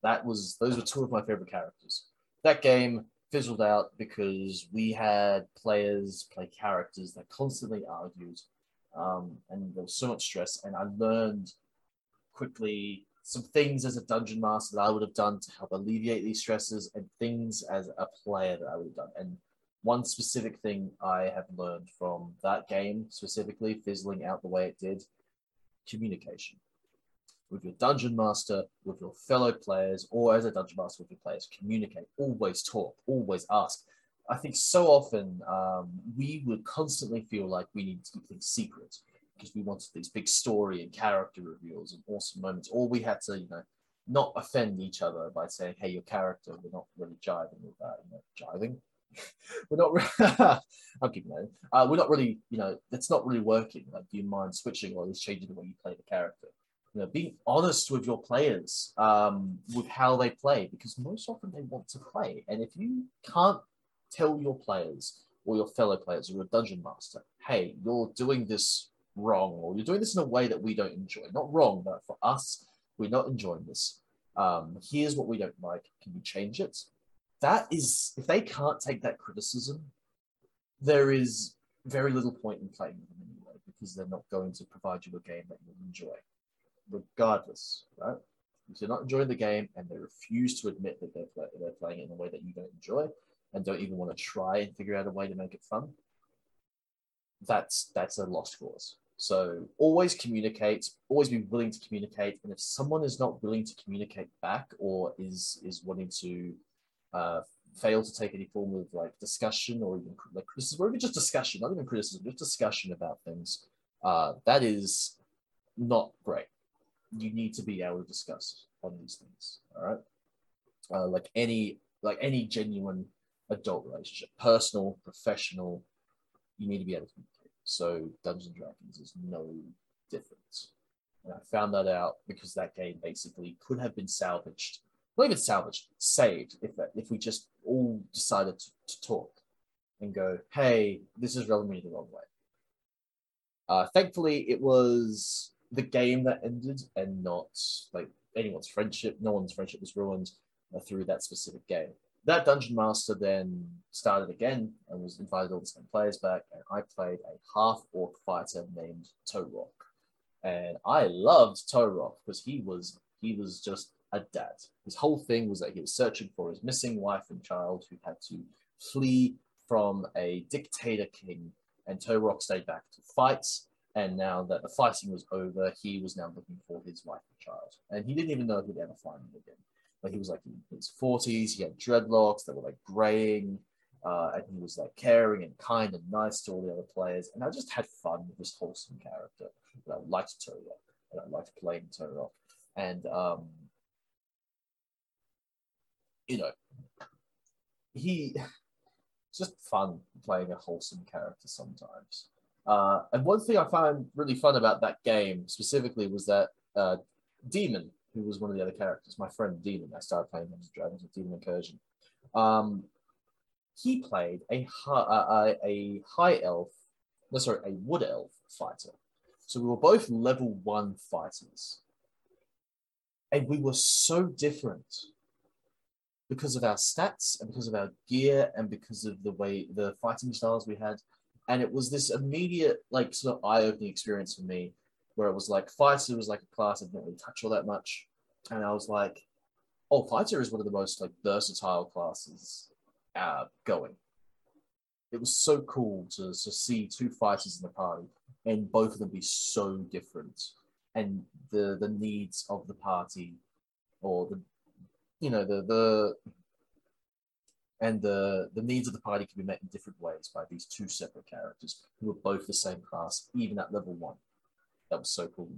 that was those were two of my favorite characters. That game fizzled out because we had players play characters that constantly argued, um, and there was so much stress. And I learned quickly some things as a dungeon master that I would have done to help alleviate these stresses, and things as a player that I would have done. And one specific thing I have learned from that game, specifically fizzling out the way it did, communication with your dungeon master, with your fellow players, or as a dungeon master with your players. Communicate, always talk, always ask. I think so often um, we would constantly feel like we need to keep things secret because we wanted these big story and character reveals and awesome moments, or we had to, you know, not offend each other by saying, "Hey, your character, we're not really jiving with that." You know, jiving. (laughs) we're not. Re- (laughs) I'm keeping that. Uh, we're not really, you know, it's not really working. Like, do you mind switching or at least changing the way you play the character? You know, being honest with your players um, with how they play because most often they want to play. And if you can't tell your players or your fellow players or your dungeon master, hey, you're doing this wrong or you're doing this in a way that we don't enjoy. Not wrong, but for us, we're not enjoying this. Um, here's what we don't like. Can you change it? That is, if they can't take that criticism, there is very little point in playing them anyway because they're not going to provide you a game that you'll enjoy regardless, right? If you're not enjoying the game and they refuse to admit that they're, play, they're playing it in a way that you don't enjoy and don't even want to try and figure out a way to make it fun, that's that's a lost cause. So always communicate, always be willing to communicate. And if someone is not willing to communicate back or is is wanting to uh, fail to take any form of like discussion or even like criticism or even just discussion, not even criticism, just discussion about things, uh, that is not great you need to be able to discuss on these things. All right, uh, like any like any genuine adult relationship, personal, professional, you need to be able to communicate. So Dungeons and Dragons is no different. And I found that out because that game basically could have been salvaged, not even salvaged, saved if if we just all decided to, to talk and go, hey, this is rubbing me the wrong way. Uh, thankfully, it was the game that ended and not like anyone's friendship. No one's friendship was ruined uh, through that specific game. That dungeon master then started again and was invited all the same players back, and I played a half orc fighter named Rock, and I loved Rock because he was he was just a dad. His whole thing was that he was searching for his missing wife and child who had to flee from a dictator king, and Rock stayed back to fight and now that the fighting was over, he was now looking for his wife and child. And he didn't even know if he'd ever find them again. But he was like in his 40s, he had dreadlocks that were like graying, uh, and he was like caring and kind and nice to all the other players. And I just had fun with this wholesome character. And I liked Toria, and I liked playing Toria, and um, you know, he (laughs) just fun playing a wholesome character sometimes. Uh, and one thing I found really fun about that game specifically was that uh, Demon, who was one of the other characters, my friend Demon, I started playing Dungeons Dragons with Demon Incursion. Um, he played a, a, a high elf, no, sorry, a wood elf fighter. So we were both level one fighters. And we were so different because of our stats and because of our gear and because of the way the fighting styles we had. And it was this immediate, like, sort of eye opening experience for me where it was like fighter was like a class I didn't really touch all that much. And I was like, oh, fighter is one of the most like versatile classes uh, going. It was so cool to, to see two fighters in the party and both of them be so different and the the needs of the party or the you know the the and the the needs of the party can be met in different ways by these two separate characters who are both the same class, even at level one. That was so cool.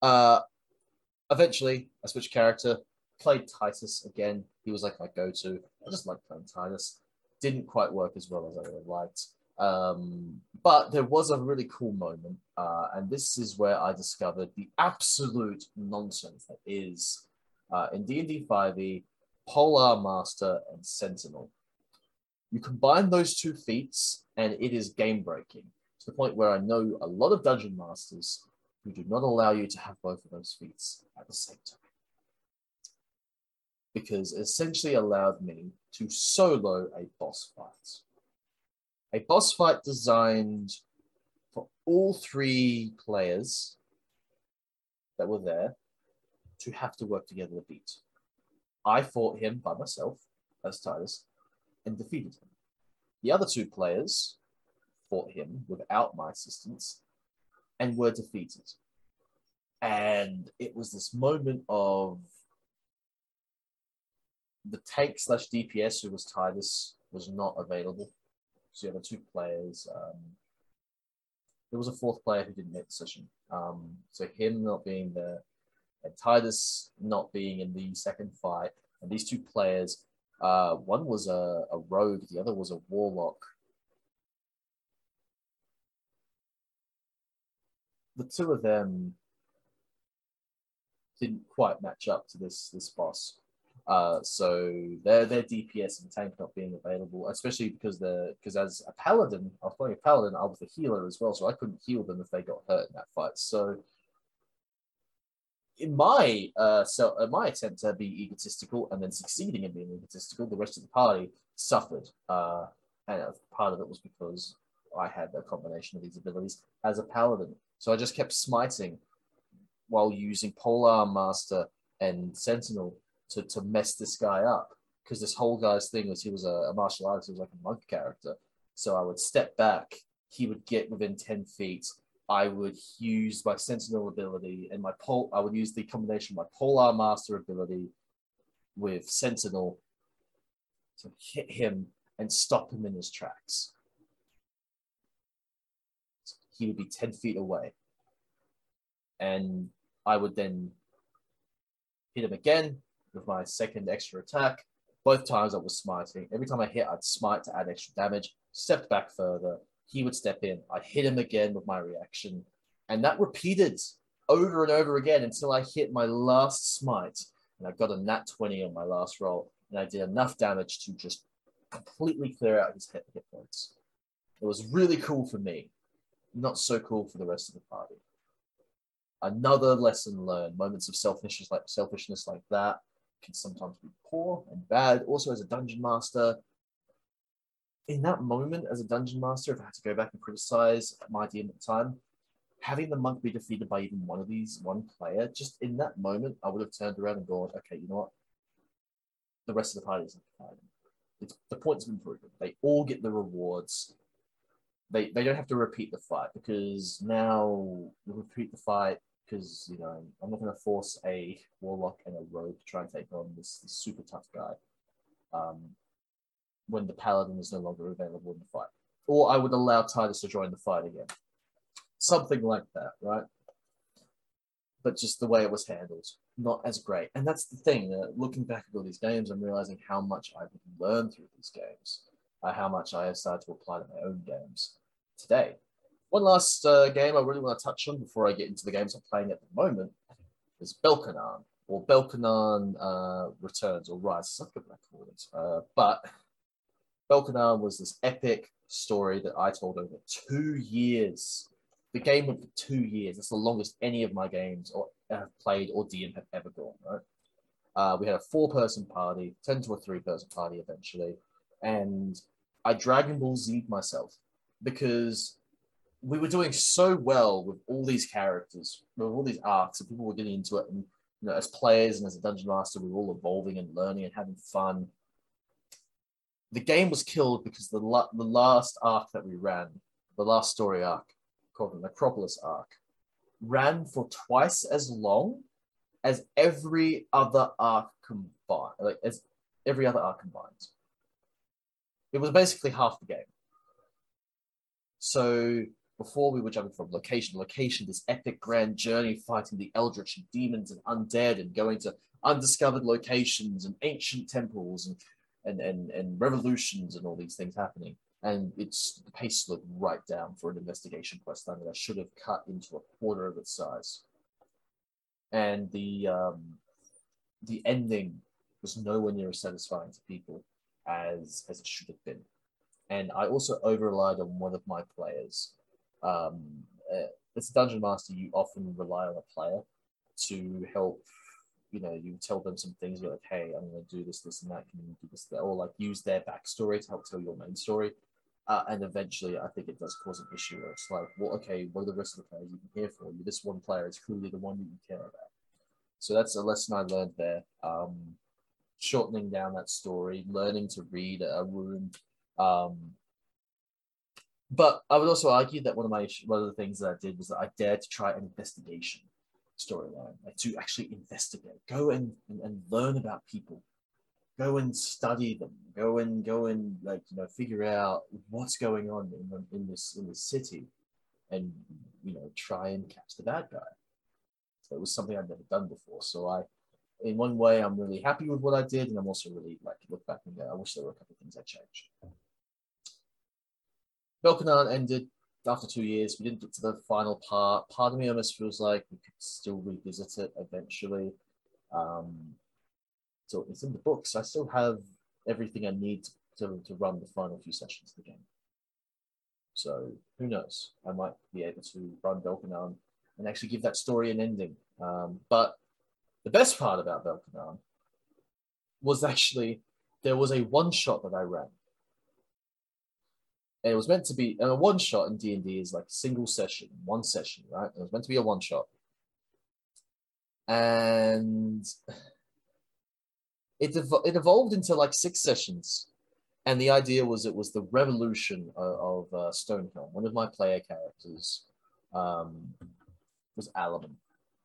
Uh, eventually, I switched character, played Titus again. He was like my go-to. I just like playing Titus. Didn't quite work as well as I would have liked. Um, but there was a really cool moment, uh, and this is where I discovered the absolute nonsense that is uh, in D&D 5e, Polearm Master and Sentinel. You combine those two feats, and it is game breaking to the point where I know a lot of dungeon masters who do not allow you to have both of those feats at the same time. Because it essentially allowed me to solo a boss fight. A boss fight designed for all three players that were there to have to work together to beat. I fought him by myself as Titus and defeated him. The other two players fought him without my assistance and were defeated. And it was this moment of the tank slash DPS who was Titus was not available. So the other two players. Um, there was a fourth player who didn't make the session. Um, so him not being there and Titus not being in the second fight, and these two players, uh, one was a, a rogue, the other was a warlock. The two of them didn't quite match up to this this boss. Uh, so their their DPS and tank not being available, especially because the because as a paladin, I was playing a paladin, I was the healer as well, so I couldn't heal them if they got hurt in that fight. So in my uh, so uh, my attempt to be egotistical and then succeeding in being egotistical, the rest of the party suffered, uh, and part of it was because I had a combination of these abilities as a paladin. So I just kept smiting while using Polearm Master and Sentinel to, to mess this guy up. Because this whole guy's thing was he was a, a martial artist, he was like a monk character. So I would step back, he would get within 10 feet, I would use my Sentinel ability and my pole. I would use the combination of my Polearm Master ability with Sentinel to hit him and stop him in his tracks. He would be 10 feet away. And I would then hit him again with my second extra attack. Both times I was smiting. Every time I hit, I'd smite to add extra damage, stepped back further, he would step in. I'd hit him again with my reaction. And that repeated over and over again until I hit my last smite. And I got a nat 20 on my last roll. And I did enough damage to just completely clear out his hit, hit points. It was really cool for me. Not so cool for the rest of the party. Another lesson learned. Moments of selfishness like selfishness like that can sometimes be poor and bad. Also, as a dungeon master, in that moment as a dungeon master, if I had to go back and criticize my DM at the time, having the monk be defeated by even one of these, one player, just in that moment, I would have turned around and gone, okay, you know what? The rest of the party isn't fighting. It's, the points have been proven. They all get the rewards. They, they don't have to repeat the fight because now repeat the fight because you know I'm not going to force a warlock and a rogue to try and take on this, this super tough guy. Um, when the paladin is no longer available in the fight. Or I would allow Titus to join the fight again. something like that, right? But just the way it was handled, not as great. And that's the thing. Uh, looking back at all these games, I'm realizing how much I've learned through these games, uh, how much I have started to apply to my own games today. One last uh, game I really want to touch on before I get into the games I'm playing at the moment is Belkanan, or Belkanan uh, Returns, or Rise, forget what I. Uh, but Belkanan was this epic story that I told over two years. The game went for two years. That's the longest any of my games or have played or DM have ever gone. Right? Uh, we had a four-person party, ten to a three-person party eventually, and I Dragon Ball Z myself because we were doing so well with all these characters, with all these arcs, and people were getting into it. And you know, as players and as a dungeon master, we were all evolving and learning and having fun the game was killed because the la- the last arc that we ran, the last story arc called the Necropolis arc, ran for twice as long as every other arc combined, like as every other arc combined. It was basically half the game. So before we were jumping from location to location, this epic grand journey fighting the eldritch and demons and undead and going to undiscovered locations and ancient temples and and, and, and revolutions and all these things happening. And it's the pace slowed right down for an investigation quest line that I should have cut into a quarter of its size. And the um, the ending was nowhere near as satisfying to people as as it should have been. And I also over relied on one of my players. Um, uh, as a dungeon master, you often rely on a player to help you know, you tell them some things, you're like, hey, I'm going to do this, this, and that. Can you do this, that? Or like use their backstory to help tell your main story. Uh, and eventually, I think it does cause an issue where it's like, well, okay, what are the rest of the players even here for? You, this one player is clearly the one that you care about. So that's a lesson I learned there. Um, shortening down that story, learning to read a room. Um, but I would also argue that one of my one of the things that I did was that I dared to try an investigation storyline, like to actually investigate, go and, and, and learn about people, go and study them, go and go and like you know figure out what's going on in, in this in this city, and you know try and catch the bad guy. So it was something I'd never done before. So I, in one way, I'm really happy with what I did, and I'm also really like look back and go, I wish there were a couple of things I changed. Belkanan ended after two years, we didn't get to the final part. Part of me almost feels like we could still revisit it eventually. Um, so it's in the books. I still have everything I need to, to run the final few sessions of the game. So who knows? I might be able to run Belkanan and actually give that story an ending. Um, but the best part about Belkanan was actually there was a one shot that I ran and it was meant to be a one shot in D and D is like a single session, one session, right? It was meant to be a one shot, and it it evolved into like six sessions, and the idea was it was the revolution of, of uh, Stonehelm. One of my player characters um, was Alaman,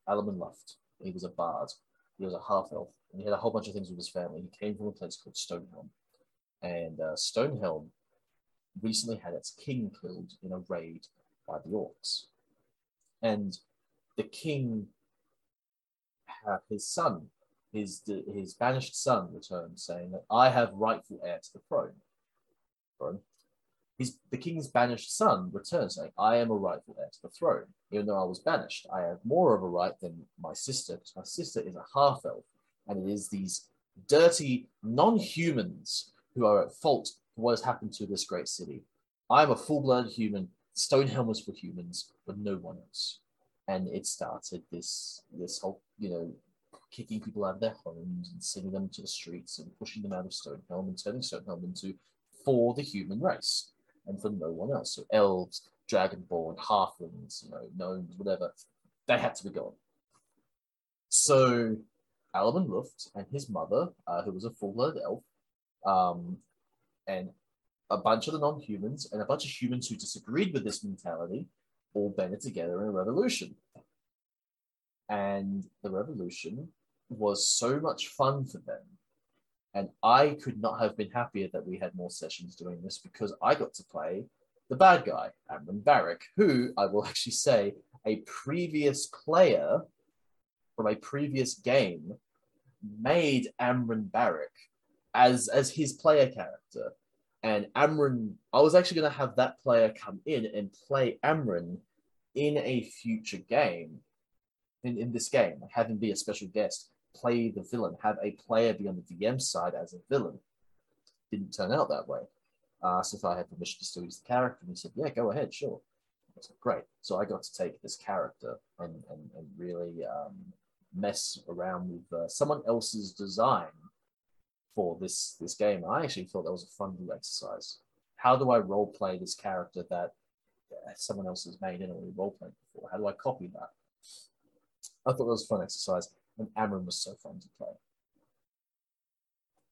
Alaman Luft. He was a bard. He was a half elf, and he had a whole bunch of things with his family. He came from a place called Stonehelm, and uh, Stonehelm recently had its king killed in a raid by the orcs. And the king had his son, his, his banished son, returned, saying that I have rightful heir to the throne. throne. His, the king's banished son returned, saying, I am a rightful heir to the throne. Even though I was banished, I have more of a right than my sister, because my sister is a half elf, and it is these dirty non humans who are at fault what has happened to this great city. I'm a full-blooded human. Stonehelm was for humans, but no one else. And it started this this whole, you know, kicking people out of their homes and sending them to the streets and pushing them out of Stonehelm and turning Stonehelm into for the human race and for no one else. So elves, dragonborn, halflings, you know, gnomes, whatever, they had to be gone. So Alaman Luft and his mother, uh, who was a full-blooded elf, um, and a bunch of the non-humans and a bunch of humans who disagreed with this mentality all banded together in a revolution. And the revolution was so much fun for them. And I could not have been happier that we had more sessions doing this because I got to play the bad guy, Amron Barrick, who I will (laughs) actually say a previous player from a previous game made Amron Barrick as as his player character. And Amron, I was actually going to have that player come in and play Amron in a future game, in, in this game, have him be a special guest, play the villain, have a player be on the DM side as a villain. Didn't turn out that way. Asked if I had permission to still use the character, and he said, "Yeah, go ahead, sure." I "Great." So I got to take this character and and, and really um, mess around with uh, someone else's design for this this game. I actually thought that was a fun little exercise. How do I role play this character that uh, someone else has made and already role played before? How do I copy that? I thought that was a fun exercise, and Amron was so fun to play.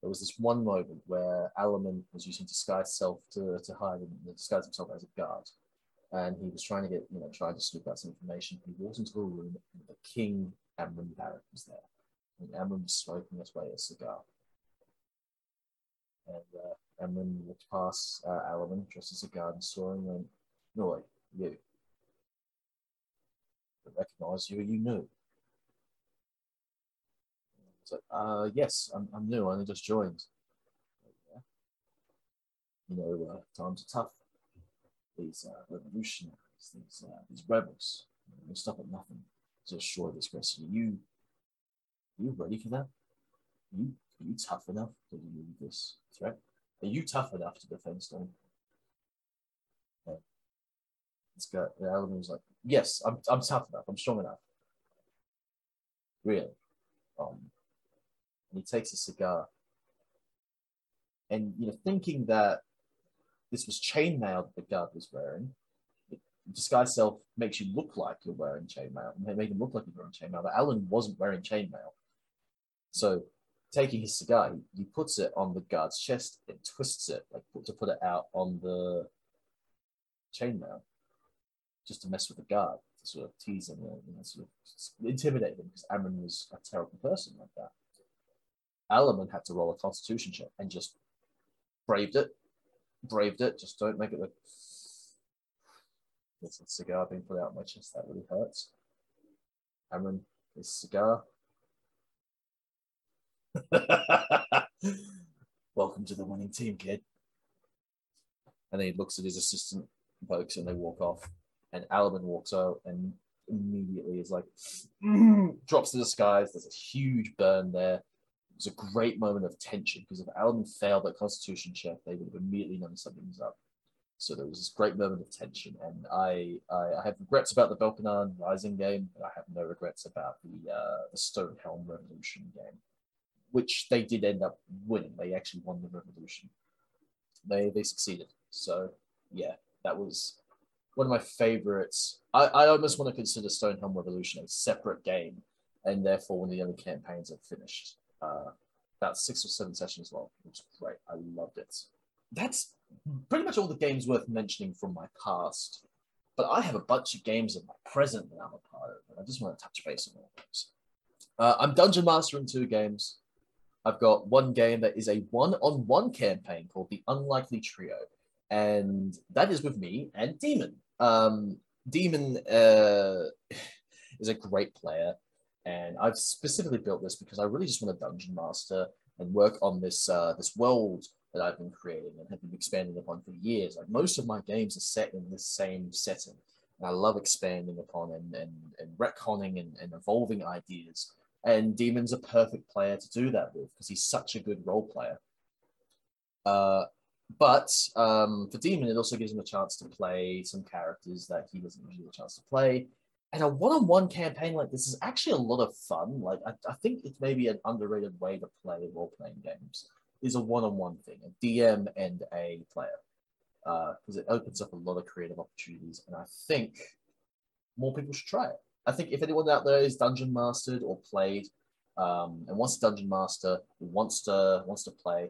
There was this one moment where Alaman was using disguise self to, to hide and disguise himself as a guard. And he was trying to get, you know, trying to snoop out some information. He walked into a room and the King Amron Barrick was there. And Amron was smoking his way a cigar. And uh, Amron walked past uh, Alaman dressed as a garden and him and No, wait, you. I recognize you, you new? It's like, uh, yes, I'm, I'm new. I only just joined. You know, uh, times are tough. These uh, revolutionaries, these uh, these rebels, they stop at nothing to destroy this rest you. Are you ready for that? Are you are you tough enough to deal this threat? Are you tough enough to defend Stone? Yeah. This guy, the Alaman was like, yes, I'm I'm tough enough. I'm strong enough. Really. Um, and he takes a cigar. And you know, thinking that this was chainmail that the guard was wearing, disguise self makes you look like you're wearing chainmail. They made him look like you're wearing chainmail. But Alan wasn't wearing chainmail. So taking his cigar, he, he puts it on the guard's chest and twists it, like to put it out on the chainmail, just to mess with the guard, to sort of tease him, uh, you know, sort of intimidate him, because Amron was a terrible person like that. Alaman had to roll a constitution check and just braved it, braved it. Just don't make it look. (sighs) There's a cigar being put out my chest. That really hurts. Amron, his cigar. (laughs) Welcome to the winning team, kid. And then he looks at his assistant folks and they walk off. And Alaman walks out and immediately is like, drops to the skies. There's a huge burn there It was a great moment of tension because if Alaman failed that Constitution check, they would have immediately known something was up. So there was this great moment of tension, and I I, I have regrets about the Belkanan Rising game, but I have no regrets about the uh, the Stonehelm Revolution game, which they did end up winning. They actually won the revolution. They they succeeded. So yeah, that was one of my favorites. I, I almost want to consider Stonehelm Revolution a separate game, and therefore when the other campaigns are finished uh, about six or seven sessions long. It was great. I loved it. That's pretty much all the games worth mentioning from my past. But I have a bunch of games in my present that I'm a part of, and I just want to touch base on all those. Uh, I'm Dungeon Master in two games. I've got one game that is a one-on-one campaign called the Unlikely Trio, and that is with me and Demon. Um, Demon uh, (laughs) is a great player. And I've specifically built this because I really just want to dungeon master and work on this uh, this world that I've been creating and have been expanding upon for years. Like most of my games are set in this same setting. And I love expanding upon and, and, and retconning and, and evolving ideas. And Demon's a perfect player to do that with because he's such a good role player. Uh, but um, for Demon, it also gives him a chance to play some characters that he doesn't usually get a chance to play and a one-on-one campaign like this is actually a lot of fun. Like I, I think it's maybe an underrated way to play role-playing games is a one-on-one thing, a DM and a player, because uh, it opens up a lot of creative opportunities. And I think more people should try it. I think if anyone out there is dungeon mastered or played, um, and wants a dungeon master, wants to wants to play,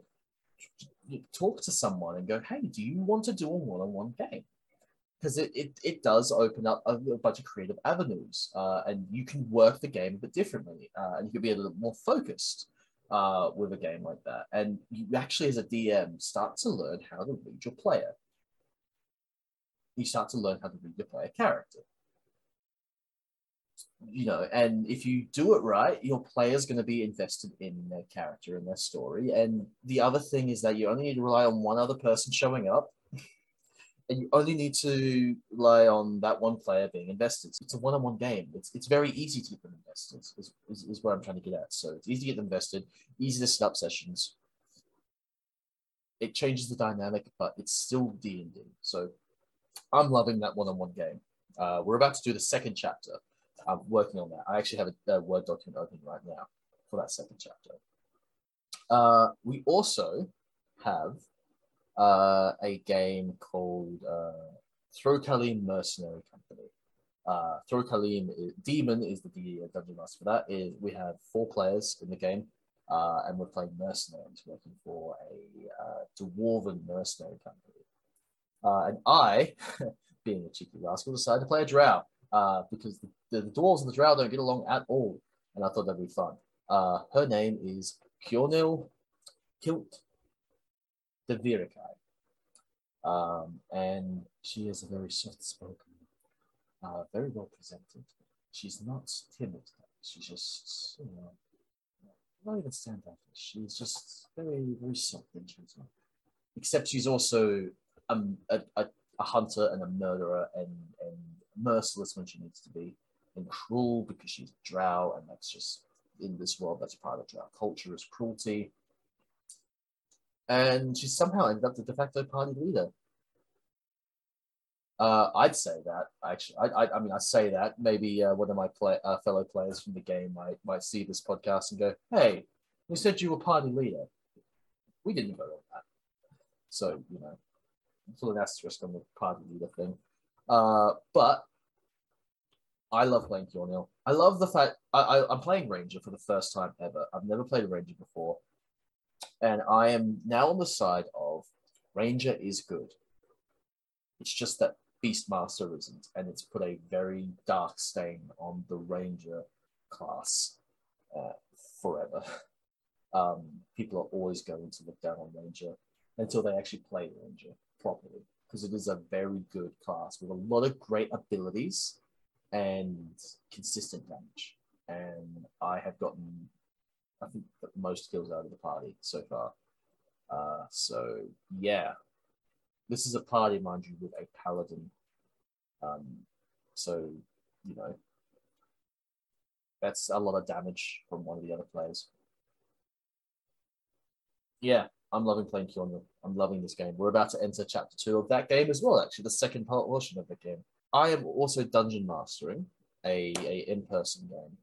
talk to someone and go, hey, do you want to do a one-on-one game? because it, it, it does open up a, a bunch of creative avenues uh, and you can work the game a bit differently uh, and you can be a little more focused uh, with a game like that and you actually as a dm start to learn how to read your player you start to learn how to read your player character. You know, and if you do it right, your player's going to be invested in their character and their story. And the other thing is that you only need to rely on one other person showing up (laughs) and you only need to rely on that one player being invested. It's a one-on-one game. It's, it's very easy to get them invested, is, is, is what I'm trying to get at. So it's easy to get them invested, easy to set up sessions. It changes the dynamic, but it's still D&D. So I'm loving that one-on-one game. Uh, we're about to do the second chapter. I'm working on that. I actually have a, a Word document open right now for that second chapter. Uh, we also have uh, a game called uh, Thro-Kalim Mercenary Company. Uh, Thro-Kalim is, Demon is the dungeon master for that. Is we have four players in the game, uh, and we're playing mercenaries working for a uh, dwarven mercenary company. Uh, and I, (laughs) being a cheeky rascal, decided to play a drow uh, because the, the, the dwarves and the drow don't get along at all, and I thought that'd be fun. Uh, her name is Kjornil Kilt the Virakai. Um, and she is a very soft spoken, uh, very well presented. She's not timid. She's just, you know, not even standoffish. She's just very, very soft and gentle. Except she's also um, a, a, a hunter and a murderer and, and merciless when she needs to be, and cruel because she's drow, and that's just in this world, that's part of drow culture is cruelty and she somehow ended up the de facto party leader. Uh, I'd say that actually. I, I, I, mean, I say that maybe uh, one of my play, uh, fellow players from the game might might see this podcast and go, "Hey, you said you were party leader. We didn't vote on that." So you know, put an asterisk on the party leader thing. Uh, but I love playing Kjornil. I love the fact I, I, I'm playing Ranger for the first time ever. I've never played a Ranger before. And I am now on the side of Ranger is good. It's just that Beastmaster isn't, and it's put a very dark stain on the Ranger class uh, forever. (laughs) Um, people are always going to look down on Ranger until they actually play Ranger properly, because it is a very good class with a lot of great abilities and consistent damage. And I have gotten I think the most kills out of the party so far. Uh, so yeah, this is a party, mind you, with a paladin. Um, so you know, that's a lot of damage from one of the other players. Yeah, I'm loving playing Kjornil. I'm loving this game. We're about to enter chapter two of that game as well. Actually, the second part portion of the game. I am also dungeon mastering a, a in-person game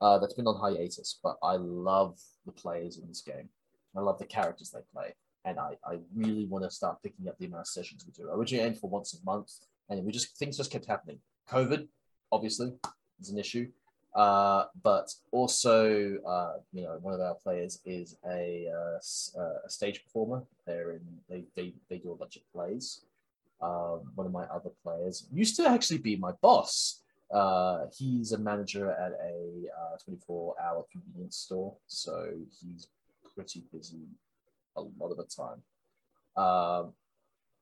uh, that's been on hiatus, but I love the players in this game. I love the characters they play, and I, I really want to start picking up the amount of sessions we do. I originally aimed for once a month, and we just things just kept happening. COVID, obviously, is an issue, uh, but also, uh, you know, one of our players is a, uh, a stage performer. They're in they, they they do a bunch of plays. Um, one of my other players used to actually be my boss uh, he's a manager at a 24 uh, hour convenience store, so he's pretty busy a lot of the time. Um,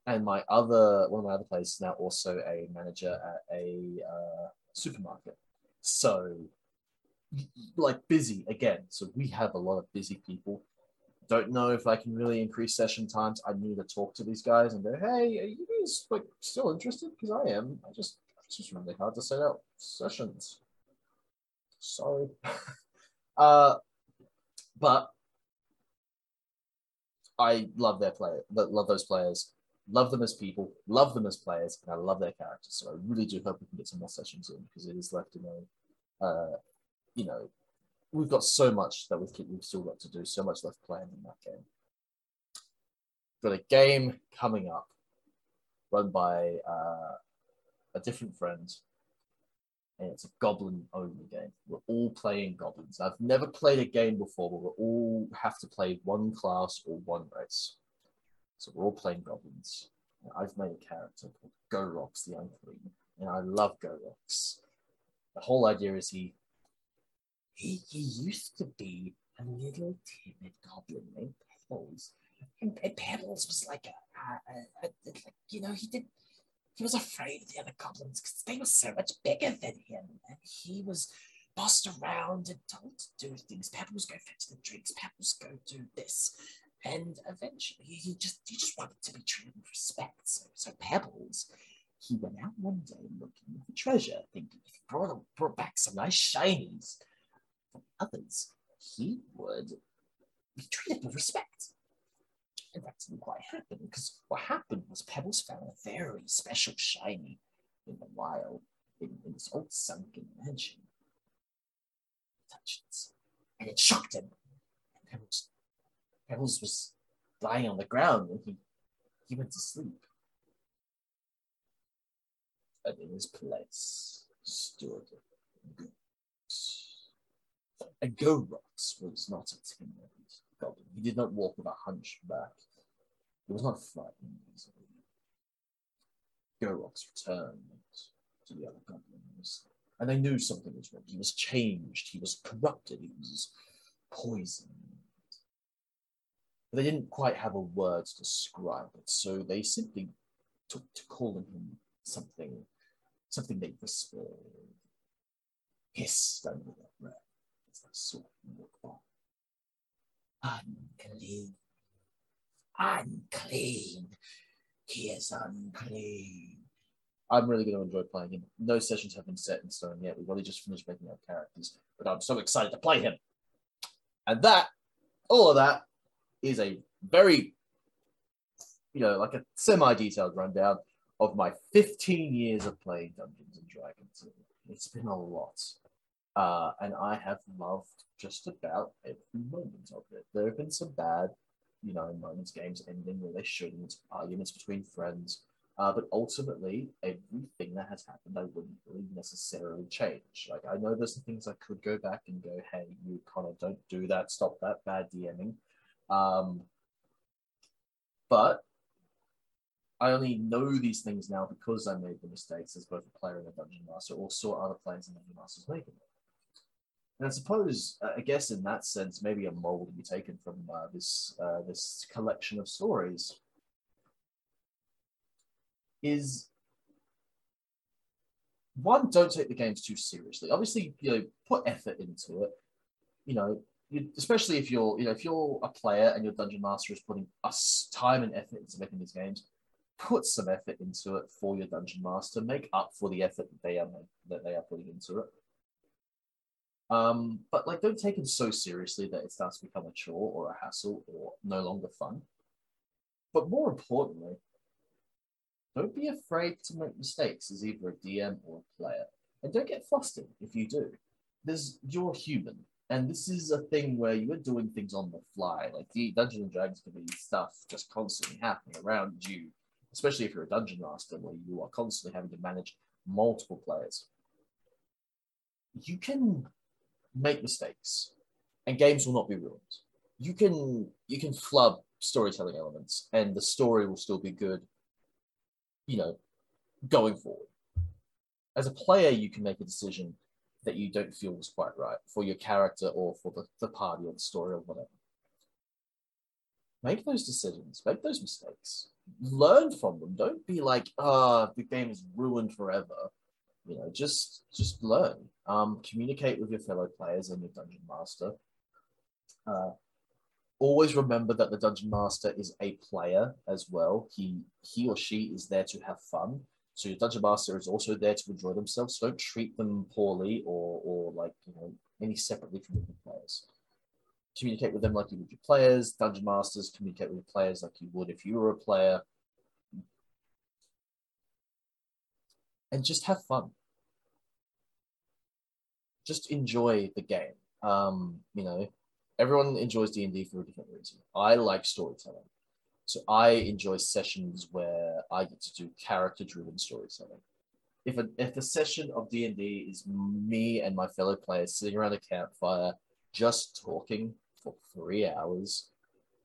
and my other one of my other players is now also a manager at a uh, supermarket. So, like busy again. So we have a lot of busy people. Don't know if I can really increase session times. I need to talk to these guys and go, "Hey, are you guys like still interested? Because I am. I just it's just really hard to set up sessions. Sorry. (laughs) uh, but I love their player, love those players, love them as people, love them as players, and I love their characters. So I really do hope we can get some more sessions in because it is left in a, uh, you know, we've got so much that we've, we've still got to do, so much left playing in that game. Got a game coming up run by uh, a different friend, and it's a goblin only game. We're all playing goblins. I've never played a game before, but we all have to play one class or one race. So we're all playing goblins. And I've made a character called Gorox the Unclean, and I love Gorox. The whole idea is he, he, he used to be a little timid goblin named Pebbles. And, Pebbles was like a, a, a, a, you know, he did he was afraid of the other goblins because they were so much bigger than him. And he was bossed around and told to do things. Pebbles go fetch the drinks, Pebbles go do this. And eventually he just he just wanted to be treated with respect. So, so Pebbles, he went out one day looking for treasure, thinking if he brought, brought back some nice shinies from others, he would be treated with respect. And that didn't quite happen because what happened was Pebbles found a very special shiny in the wild in, in this old sunken mansion. He touched it, and it shocked him. And Pebbles, Pebbles was lying on the ground and he, he went to sleep. And in his place stood. And Gorox was not a timid goblin. He did not walk with a hunchback. He was not frightened easily. Gorox returned to the other goblins, and they knew something was wrong. He was changed, he was corrupted, he was poisoned. But they didn't quite have a word to describe it, so they simply took to calling him something, something they whispered, hissed under their breath by. Unclean, unclean, he is unclean. I'm really going to enjoy playing him. No sessions have been set in stone yet. We've only just finished making our characters, but I'm so excited to play him. And that, all of that, is a very, you know, like a semi-detailed rundown of my 15 years of playing Dungeons and Dragons. It's been a lot, uh, and I have loved just about every moment of it. There have been some bad, you know, moments, games ending where they shouldn't, arguments between friends. Uh, but ultimately, everything that has happened, I wouldn't really necessarily change. Like, I know there's some things I could go back and go, hey, you kind of don't do that, stop that bad DMing. Um, but I only know these things now because I made the mistakes as both a player and a dungeon master, or saw other players and dungeon masters making them. And I suppose, uh, I guess, in that sense, maybe a mold to be taken from uh, this uh, this collection of stories is one, don't take the games too seriously. Obviously, you know, put effort into it. You know, you, especially if you're, you know, if you're a player and your dungeon master is putting us time and effort into making these games, put some effort into it for your dungeon master. Make up for the effort that they are that they are putting into it. Um, but like, don't take it so seriously that it starts to become a chore or a hassle or no longer fun. But more importantly, don't be afraid to make mistakes as either a DM or a player. And don't get flustered if you do. There's you're human. And this is a thing where you are doing things on the fly. Like the Dungeons and Dragons can be stuff just constantly happening around you, especially if you're a dungeon master where you are constantly having to manage multiple players. You can make mistakes and games will not be ruined. You can you can flub storytelling elements and the story will still be good you know, going forward. As a player, you can make a decision that you don't feel was quite right for your character or for the, the party or the story or whatever. Make those decisions, make those mistakes, learn from them. Don't be like, ah, oh, the game is ruined forever. You know, just just learn. Um, communicate with your fellow players and your dungeon master. Uh, always remember that the dungeon master is a player as well. He he or she is there to have fun. So your dungeon master is also there to enjoy themselves. So don't treat them poorly or or like you know any separately from the players. Communicate with them like you would your players. Dungeon masters communicate with your players like you would if you were a player. And just have fun. Just enjoy the game. Um, you know, everyone enjoys D&D for a different reason. I like storytelling. So I enjoy sessions where I get to do character-driven storytelling. If a, if a session of D&D is me and my fellow players sitting around a campfire just talking for three hours,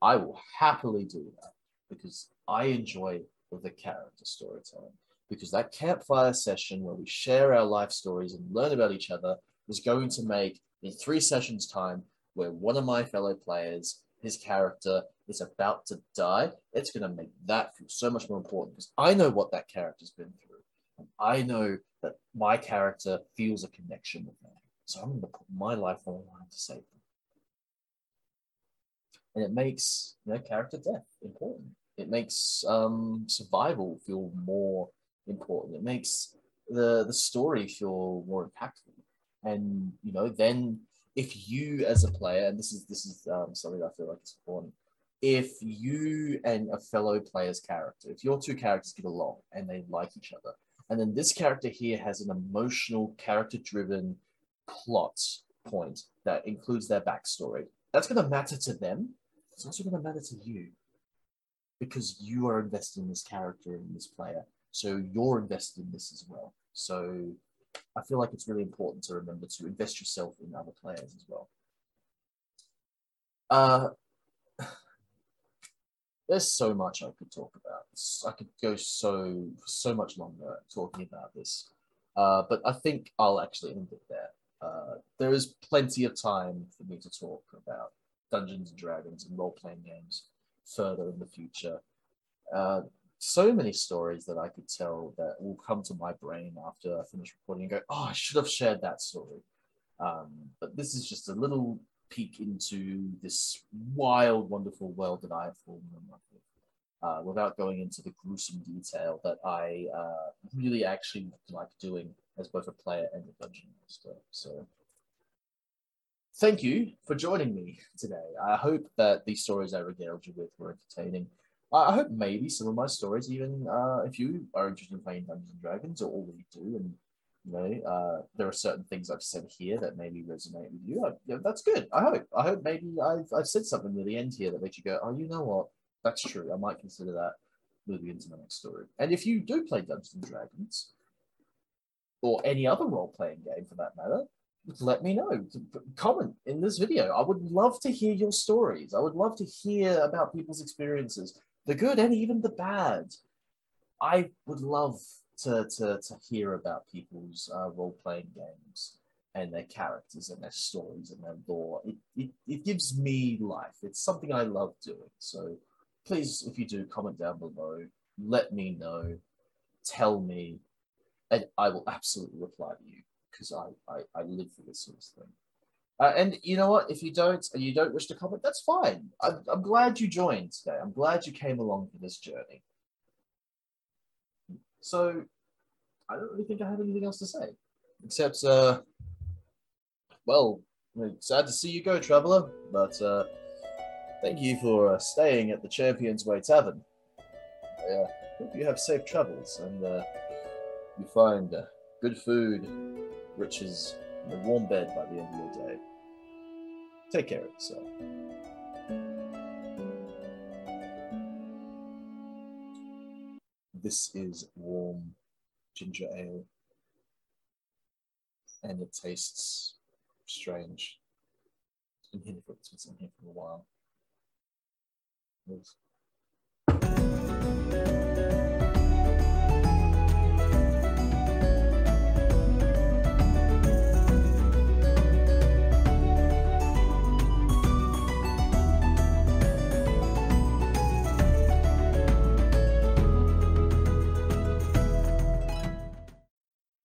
I will happily do that because I enjoy the character storytelling. Because that campfire session where we share our life stories and learn about each other is going to make in three sessions time where one of my fellow players his character is about to die, it's going to make that feel so much more important because I know what that character's been through. And I know that my character feels a connection with them. So I'm going to put my life on the line to save them. And it makes you know, character death important. It makes um, survival feel more important. It makes the the story feel more impactful. And you know, then if you as a player, and this is this is um, something I feel like is important, if you and a fellow player's character, if your two characters get along and they like each other, and then this character here has an emotional, character-driven plot point that includes their backstory, that's going to matter to them. It's also going to matter to you because you are invested in this character and this player. So you're invested in this as well. So I feel like it's really important to remember to invest yourself in other players as well. Uh, (sighs) there's so much I could talk about. I could go so so much longer talking about this, uh, but I think I'll actually end it there. Uh, there is plenty of time for me to talk about Dungeons and Dragons and role playing games further in the future. Uh, so many stories that I could tell that will come to my brain after I finish recording and go, oh, I should have shared that story. Um, but this is just a little peek into this wild, wonderful world that I have fallen in love with. Uh, without going into the gruesome detail that I uh, really actually like doing as both a player and a dungeon master. So, thank you for joining me today. I hope that these stories I regaled you with were entertaining. I hope maybe some of my stories, even uh, if you are interested in playing Dungeons and Dragons or already do, and you know, uh, there are certain things I've said here that maybe resonate with you. I, yeah, that's good. I hope. I hope maybe I've, I've said something near the end here that makes you go, oh, you know what? That's true. I might consider that moving into my next story. And if you do play Dungeons and Dragons, or any other role playing game for that matter, let me know. Comment in this video. I would love to hear your stories. I would love to hear about people's experiences the good and even the bad. I would love to, to, to hear about people's uh, role playing games and their characters and their stories and their lore. It, it, it gives me life. It's something I love doing. So please, if you do, comment down below. Let me know. Tell me. And I will absolutely reply to you because I, I, I live for this sort of thing. Uh, and you know what? If you don't and you don't wish to comment, that's fine. I'm, I'm glad you joined today. I'm glad you came along for this journey. So I don't really think I have anything else to say, except, uh, well, sad to see you go, traveler. But uh, thank you for uh, staying at the Champions Way Tavern. I uh, hope you have safe travels and uh, you find uh, good food, riches, in a warm bed by the end of your day. Take care of yourself. This is warm ginger ale, and it tastes strange. It's been here for, it's been here for a while.